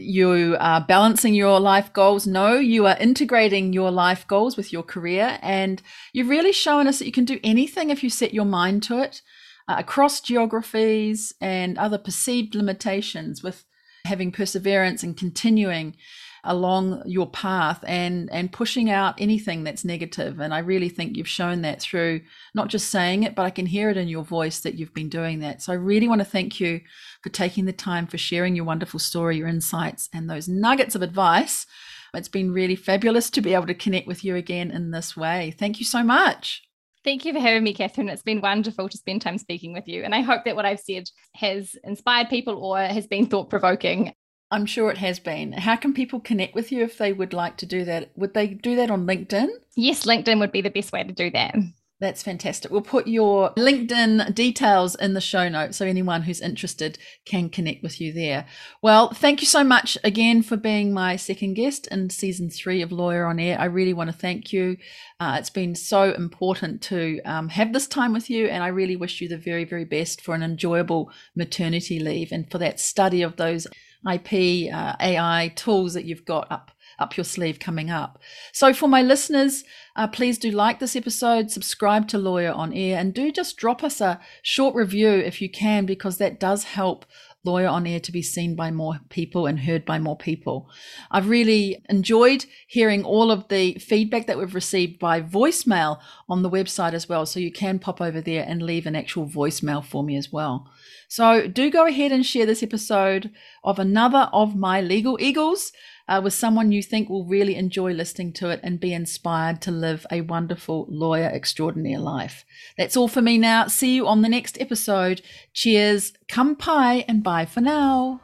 Speaker 1: you are balancing your life goals. No, you are integrating your life goals with your career. And you've really shown us that you can do anything if you set your mind to it uh, across geographies and other perceived limitations with having perseverance and continuing. Along your path and and pushing out anything that's negative and i really think you've shown that through not just saying it but i can hear it in your voice that you've been doing that so i really want to thank you for taking the time for sharing your wonderful story your insights and those nuggets of advice it's been really fabulous to be able to connect with you again in this way thank you so much
Speaker 2: Thank you for having me, Catherine. It's been wonderful to spend time speaking with you. And I hope that what I've said has inspired people or has been thought provoking.
Speaker 1: I'm sure it has been. How can people connect with you if they would like to do that? Would they do that on LinkedIn?
Speaker 2: Yes, LinkedIn would be the best way to do that.
Speaker 1: That's fantastic. We'll put your LinkedIn details in the show notes so anyone who's interested can connect with you there. Well, thank you so much again for being my second guest in season three of Lawyer on Air. I really want to thank you. Uh, it's been so important to um, have this time with you, and I really wish you the very, very best for an enjoyable maternity leave and for that study of those IP, uh, AI tools that you've got up up your sleeve coming up. So, for my listeners, uh, please do like this episode, subscribe to Lawyer on Air, and do just drop us a short review if you can, because that does help Lawyer on Air to be seen by more people and heard by more people. I've really enjoyed hearing all of the feedback that we've received by voicemail on the website as well. So, you can pop over there and leave an actual voicemail for me as well. So do go ahead and share this episode of another of my legal eagles uh, with someone you think will really enjoy listening to it and be inspired to live a wonderful lawyer extraordinaire life. That's all for me now. See you on the next episode. Cheers, kampai, and bye for now.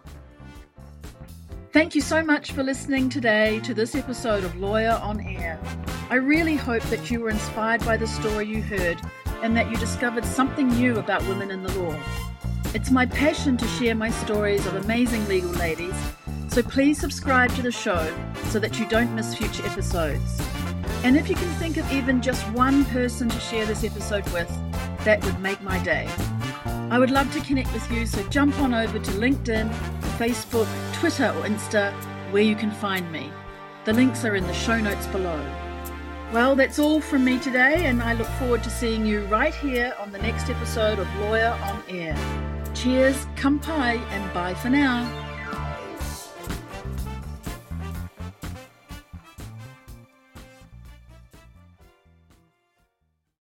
Speaker 1: Thank you so much for listening today to this episode of Lawyer on Air. I really hope that you were inspired by the story you heard and that you discovered something new about women in the law. It's my passion to share my stories of amazing legal ladies, so please subscribe to the show so that you don't miss future episodes. And if you can think of even just one person to share this episode with, that would make my day. I would love to connect with you, so jump on over to LinkedIn, Facebook, Twitter, or Insta, where you can find me. The links are in the show notes below. Well, that's all from me today, and I look forward to seeing you right here on the next episode of Lawyer on Air. Cheers, kampai, and bye for now.